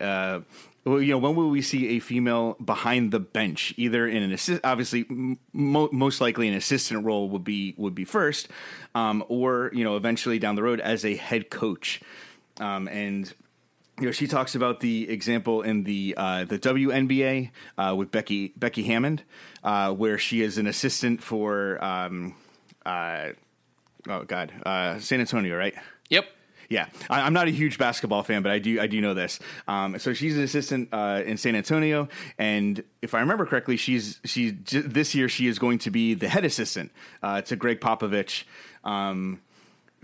a uh, well, you know, when will we see a female behind the bench? Either in an assist, obviously, mo- most likely an assistant role would be would be first, um, or you know, eventually down the road as a head coach. Um, and you know, she talks about the example in the uh, the WNBA uh, with Becky Becky Hammon, uh, where she is an assistant for um, uh, oh god, uh, San Antonio, right? Yep. Yeah, I, am not a huge basketball fan, but I do I do know this. Um, so she's an assistant uh, in San Antonio, and if I remember correctly, she's she this year she is going to be the head assistant uh, to Gregg Popovich, um,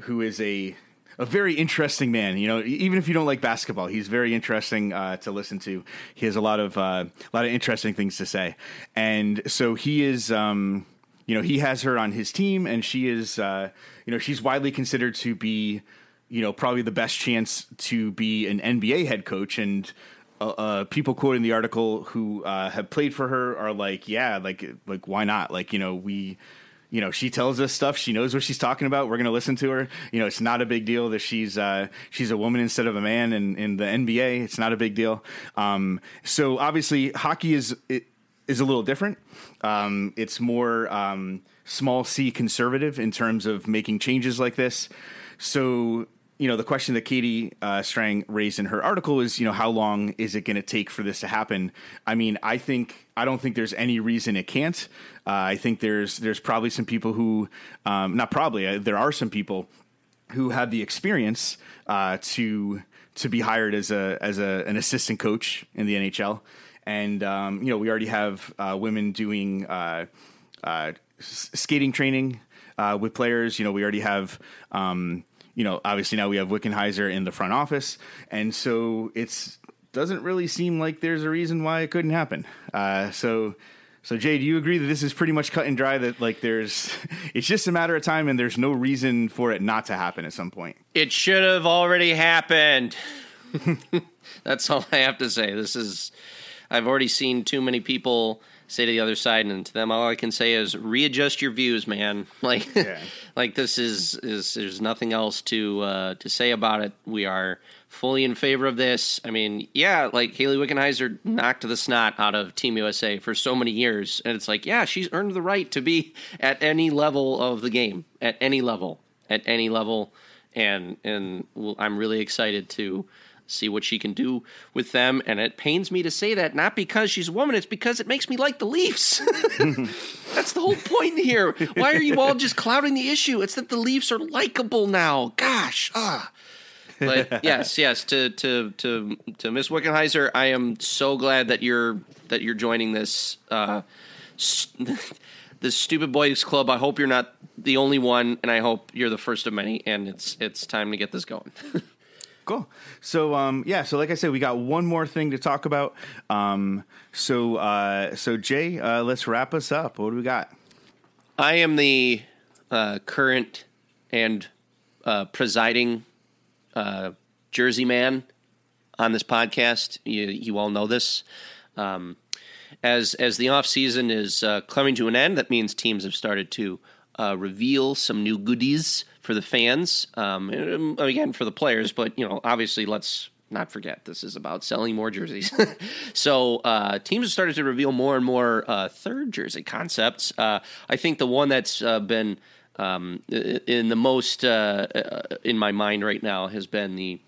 who is a a very interesting man. You know, even if you don't like basketball, he's very interesting uh, to listen to. He has a lot of uh, a lot of interesting things to say, and so he is. Um, you know, he has her on his team, and she is. Uh, you know, she's widely considered to be you know, probably the best chance to be an NBA head coach. And uh, uh, people quoting the article who uh, have played for her are like, yeah, like, like why not? Like, you know, we, you know, she tells us stuff. She knows what she's talking about. We're going to listen to her. You know, it's not a big deal that she's uh, she's a woman instead of a man in, in the NBA. It's not a big deal. Um, so obviously, hockey is it, is a little different. Um, it's more um, small c conservative in terms of making changes like this. So you know, the question that Katie uh, Strang raised in her article is, you know, how long is it going to take for this to happen? I mean, I think I don't think there's any reason it can't. Uh, I think there's there's probably some people who, um, not probably, uh, there are some people who have the experience uh, to to be hired as a as a, an assistant coach in the NHL, and um, you know, we already have uh, women doing uh, skating training with players. You know, we already have. Um, you know, obviously now we have Wickenheiser in the front office, and so it's doesn't really seem like there's a reason why it couldn't happen. Uh, so, so Jay, do you agree that this is pretty much cut and dry? That like there's, (laughs) it's just a matter of time, and there's no reason for it not to happen at some point. It should have already happened. (laughs) That's all I have to say. This is, I've already seen too many people say to the other side, and to them, all I can say is readjust your views, man. (laughs) Like, yeah. like this is is there's nothing else to uh, to say about it. We are fully in favor of this. I mean, yeah, like hayley Wickenheiser knocked the snot out of Team USA for so many years, and it's like, yeah, she's earned the right to be at any level of the game, at any level, at any level, and and I'm really excited to see what she can do with them. And it pains me to say that, not because she's a woman, it's because it makes me like the Leafs. (laughs) That's the whole point here. Why are you all just clouding the issue? It's that the Leafs are likable now. Gosh, ah. But (laughs) yes, yes, to to to to Miss Wickenheiser, I am so glad that you're that you're joining this uh, st- (laughs) this stupid boys club. I hope you're not the only one, and I hope you're the first of many. And it's it's time to get this going. Cool. So um, yeah, so like I said, we got one more thing to talk about. Um, so uh, so Jay, uh, let's wrap us up. What do we got? I am the uh, current and uh, presiding uh, Jersey man on this podcast. You, you all know this. Um, as as the off season is uh, coming to an end, that means teams have started to reveal some new goodies for the fans, um, again for the players. But you know, obviously, let's not forget this is about selling more jerseys. (laughs) so uh, teams have started to reveal more and more uh, third jersey concepts. Uh, I think the one that's uh, been um, in the most uh, uh, in my mind right now has been the.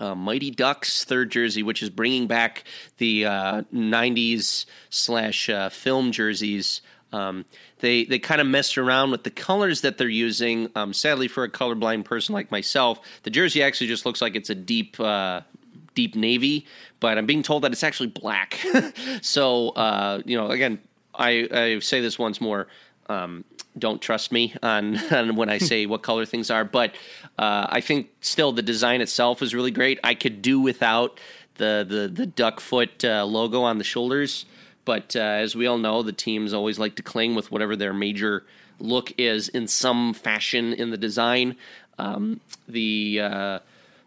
Mighty Ducks third jersey, which is bringing back the '90s slash film jerseys um, they they kind of messed around with the colors that they're using. Um, sadly, for a colorblind person like myself, the jersey actually just looks like it's a deep uh, deep navy, but I'm being told that it's actually black. (laughs) so uh, you know, again, I, I say this once more. Um, don't trust me on, (laughs) on when I (laughs) say what color things are, but uh, I think still the design itself is really great. I could do without the the the duck foot uh, logo on the shoulders. But uh, as we all know, the teams always like to cling with whatever their major look is in some fashion in the design. Um, the uh,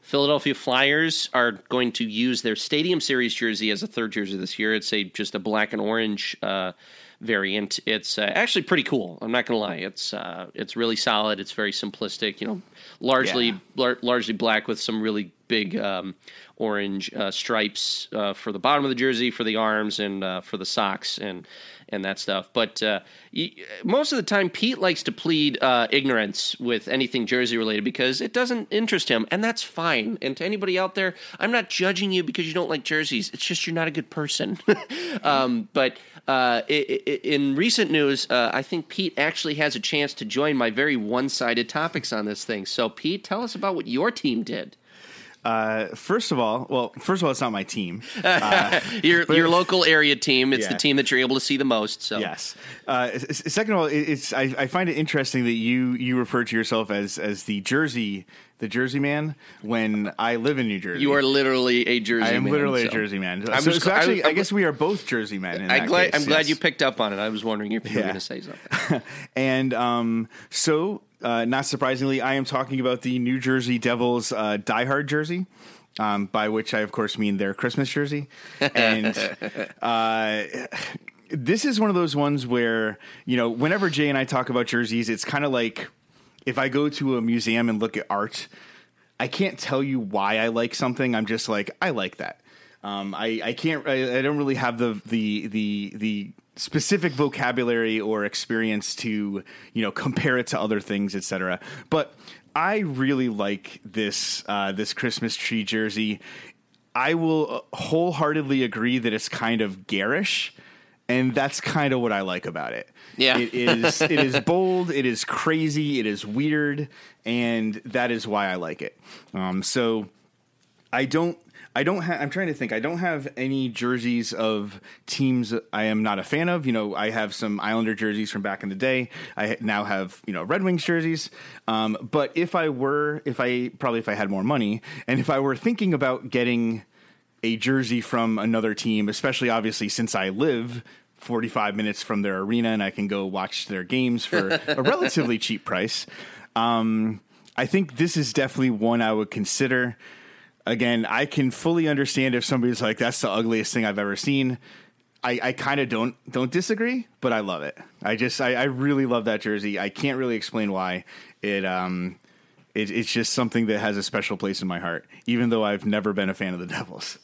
Philadelphia Flyers are going to use their Stadium Series jersey as a third jersey this year. It's a just a black and orange uh, variant. It's uh, actually pretty cool. I'm not gonna lie. It's uh, it's really solid. It's very simplistic. You know, largely Yeah. lar- largely black with some really big um, orange uh, stripes uh, for the bottom of the jersey, for the arms, and uh, for the socks and and that stuff. But uh, most of the time, Pete likes to plead uh, ignorance with anything jersey related because it doesn't interest him, and that's fine. And to anybody out there, I'm not judging you because you don't like jerseys. It's just you're not a good person. (laughs) um, but uh, in recent news, uh, I think Pete actually has a chance to join my very one-sided topics on this thing. So, Pete, tell us about what your team did. Uh, first of all, well, first of all, it's not my team. (laughs) Your your local area team. It's the team that you're able to see the most. So Yes. Uh, second of all, it's I, I find it interesting that you you refer to yourself as as the Jersey the Jersey man when I live in New Jersey. you are literally a Jersey. Man. I am man, literally so. a Jersey man. I'm so, just- so actually, I'm- I guess we are both Jersey men. In I that glad, I'm yes. you picked up on it. I was wondering if you were going to say something. (laughs) and um, so, uh, not surprisingly, I am talking about the New Jersey Devils uh, Die Hard jersey, um, by which I, of course, mean their Christmas jersey. And (laughs) uh, this is one of those ones where, you know, whenever Jay and I talk about jerseys, it's kind of like if I go to a museum and look at art, I can't tell you why I like something. I'm just like, I like that. Um, I, I can't. I, I don't really have the the the the specific vocabulary or experience to you know compare it to other things, etc. But I really like this uh, this Christmas tree jersey. I will wholeheartedly agree that it's kind of garish, and that's kind of what I like about it. Yeah. it is. It is (laughs) bold. It is crazy. It is weird, and that is why I like it. Um, so I don't. I don't have. I'm trying to think. I don't have any jerseys of teams I am not a fan of. You know, I have some Islander jerseys from back in the day. I now have you know Red Wings jerseys. Um, but if I were, if I probably if I had more money, and if I were thinking about getting a jersey from another team, especially obviously since I live 45 minutes from their arena and I can go watch their games for (laughs) a relatively cheap price. Um, I think this is definitely one I would consider. Again, I can fully understand if somebody's like, "That's the ugliest thing I've ever seen." I, I kind of don't don't disagree, but I love it. I just I, I really love that jersey. I can't really explain why. It um it, it's just something that has a special place in my heart, even though I've never been a fan of the (laughs) Devils.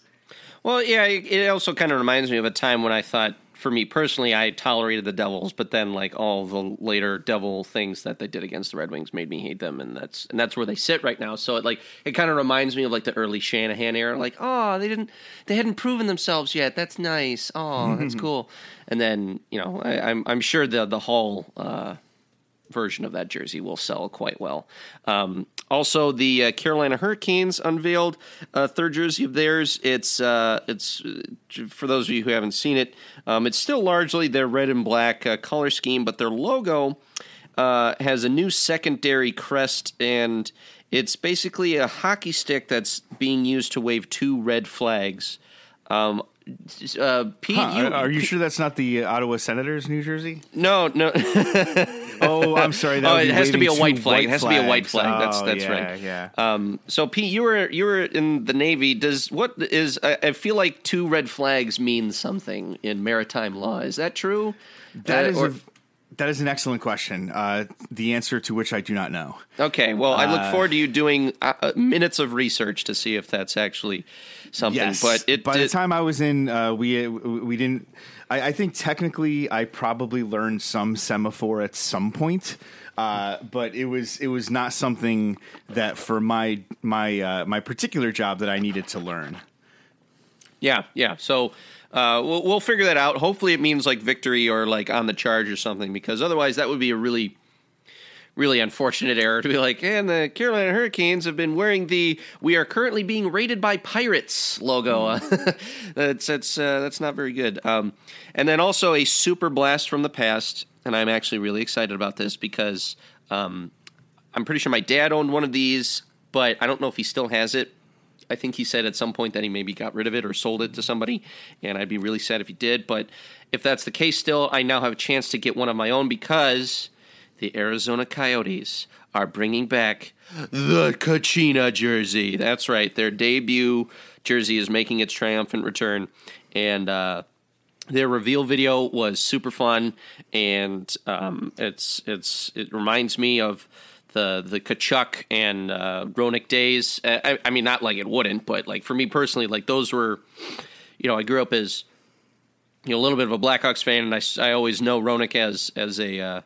Well, yeah, it it also kind of reminds me of a time when I thought, for me personally, I tolerated the Devils, but then like all the later Devil things that they did against the Red Wings made me hate them, and that's and that's where they sit right now. So it like it kind of reminds me of like the early Shanahan era, like oh they didn't they hadn't proven themselves yet. That's nice. Oh, that's cool. And then you know I, I'm I'm sure the the whole. Uh, version of that jersey will sell quite well. Um, also, the uh, Carolina Hurricanes unveiled a third jersey of theirs. It's uh, it's uh, for those of you who haven't seen it. Um, it's still largely their red and black uh, color scheme, but their logo uh, has a new secondary crest, and it's basically a hockey stick that's being used to wave two red flags. Um, uh, Pete, Huh, you, are, you sure that's not the Ottawa Senators New Jersey? No, no. (laughs) Oh, I'm sorry. That Oh, it has to be a white flag. It has to be a white flags. flag. That's- Oh, that's yeah, right. Yeah. Um, so Pete, you were you were in the Navy. Does what is? I, I feel like two red flags mean something in maritime law. Is that true? That Uh, is or- a, that is an excellent question. Uh, the answer to which I do not know. okay. Well, I look forward to you doing uh, uh, minutes of research to see if that's actually something. Yes, But it by did, the time I was in, uh, we we didn't. I, I think technically, I probably learned some semaphore at some point, uh, but it was it was not something that for my my uh, my particular job that I needed to learn. Yeah, yeah. So uh, we'll, we'll figure that out. Hopefully, it means like victory or like on the charge or something, because otherwise, that would be a really, really unfortunate error to be like, and the Carolina Hurricanes have been wearing the "We are currently being raided by pirates" logo. (laughs) that's that's uh, that's not very good. Um, and then also a super blast from the past, and I'm actually really excited about this because um, I'm pretty sure my dad owned one of these, but I don't know if he still has it. I think he said at some point that he maybe got rid of it or sold it to somebody, and I'd be really sad if he did. But if that's the case, still, I now have a chance to get one of my own because the Arizona Coyotes are bringing back the Kachina jersey. That's right, their debut jersey is making its triumphant return, and uh, their reveal video was super fun, and um, it's it's it reminds me of the the Tkachuk and uh, days. I, I mean, not like it wouldn't, but like for me personally, like those were, you know, I grew up as you know a little bit of a Blackhawks fan, and I, I always know Roenick as as a uh,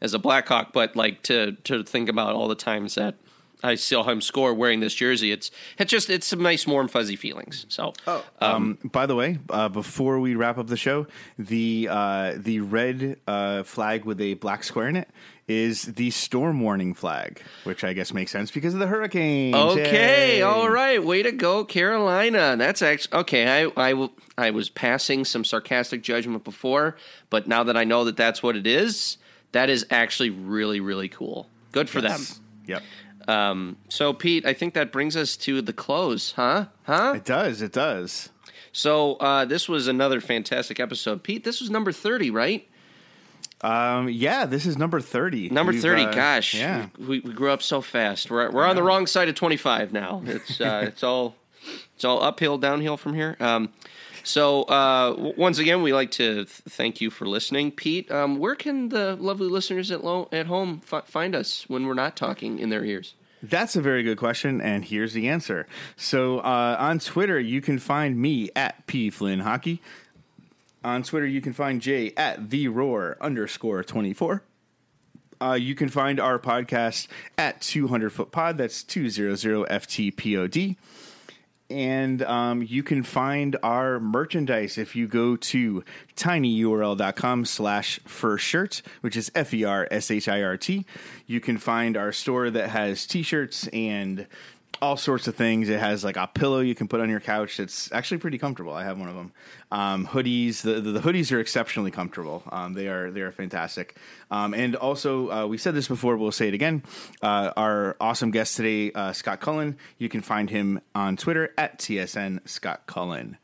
as a Blackhawk, but like to to think about all the times that I saw him score wearing this jersey, it's it's just it's some nice warm fuzzy feelings. So Um, by the way, uh, before we wrap up the show, the uh, the red uh, flag with a black square in it is the storm warning flag, which I guess makes sense because of the hurricane. Okay, all right, way to go, Carolina. That's actually okay. I I was passing some sarcastic judgment before, but now that I know that that's what it is, that is actually really really cool. Good for them. Yep, Um, so Pete, I think that brings us to the close, huh? Huh? it does. It does. So uh, this was another fantastic episode, Pete. This was number thirty, right? Um, yeah, this is number thirty. Number We've, thirty. uh, Gosh, yeah. we, we grew up so fast. We're we're on the wrong side of twenty five now. It's uh, (laughs) it's all it's all uphill, downhill from here. Um, so uh, once again, we like to th- thank you for listening, Pete. Um, where can the lovely listeners at lo- at home fi- find us when we're not talking in their ears? That's a very good question, and here's the answer. So uh, on Twitter, you can find me at P Flynn Hockey. On Twitter, you can find Jay at the Roar underscore twenty four. Uh, you can find our podcast at 200 Foot Pod. That's 200 FTPOD. And um, you can find our merchandise if you go to tinyurl.com slash shirt, which is F E R S H I R T. You can find our store that has t shirts and all sorts of things. It has like a pillow you can put on your couch. It's actually pretty comfortable. I have one of them. Um, hoodies. The, the, the hoodies are exceptionally comfortable. Um, they are they are fantastic. Um, and also, uh, we said this before. We'll say it again. Uh, our awesome guest today, uh, Scott Cullen. You can find him on Twitter at TSN Scott Cullen.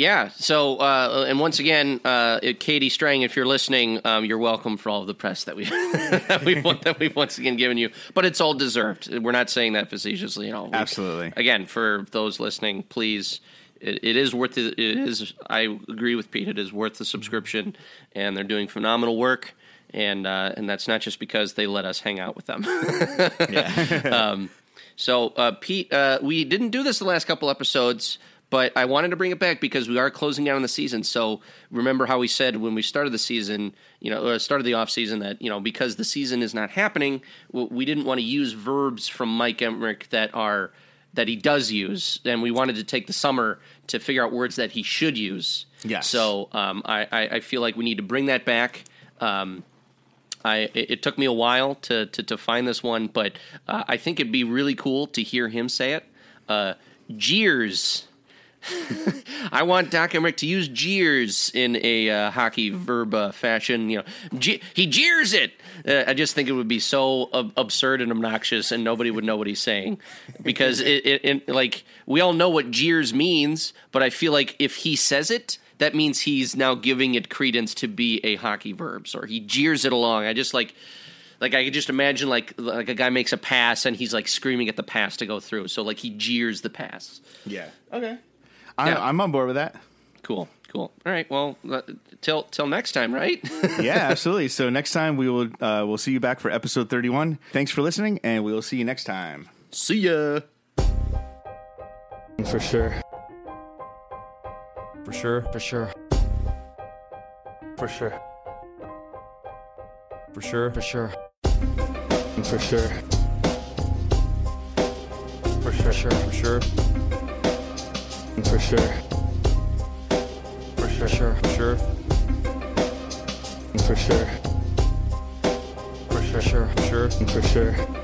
Yeah. So, uh, and once again, uh, Katie Strang, if you're listening, um, you're welcome for all of the press that we (laughs) that we that we've once again given you. But it's all deserved. We're not saying that facetiously. You know, We- Absolutely. Again, for those listening, please. It, it is worth it. It is. I agree with Pete. It is worth the subscription, and they're doing phenomenal work. And uh, and that's not just because they let us hang out with them. (laughs) Um, so, uh, Pete, uh, we didn't do this the last couple episodes, but I wanted to bring it back because we are closing down on the season. So, remember how we said when we started the season, you know, uh, started the off season that you know because the season is not happening, we didn't want to use verbs from Mike Emrick that are that he does use, and we wanted to take the summer to figure out words that he should use. Yes. So, um, I, I, I feel like we need to bring that back. Um, I it, it took me a while to to, to find this one, but uh, I think it'd be really cool to hear him say it. Uh, jeers. (laughs) I want Doc Emrick to use jeers in a uh, hockey verb uh, fashion. You know, Je- he jeers it. Uh, I just think it would be so ab- absurd and obnoxious, and nobody would know what he's saying because it, it, it like we all know what jeers means, but I feel like if he says it, that means he's now giving it credence to be a hockey verb, or he jeers it along. I just like like I could just imagine like like a guy makes a pass and he's like screaming at the pass to go through. So like he jeers the pass. Yeah. Okay. I, Yeah. I'm on board with that. Cool, cool. All right. Well, uh, till till next time, right? (laughs) yeah, absolutely. So next time we will uh, we'll see you back for episode 31. Thanks for listening, and we will see you next time. See ya. For sure. For sure. For sure. For sure. For sure. For sure. For sure. For For sure. sure. For sure. For sure. For For sure. sure. For sure. For sure. For For sure. sure. For sure. For sure.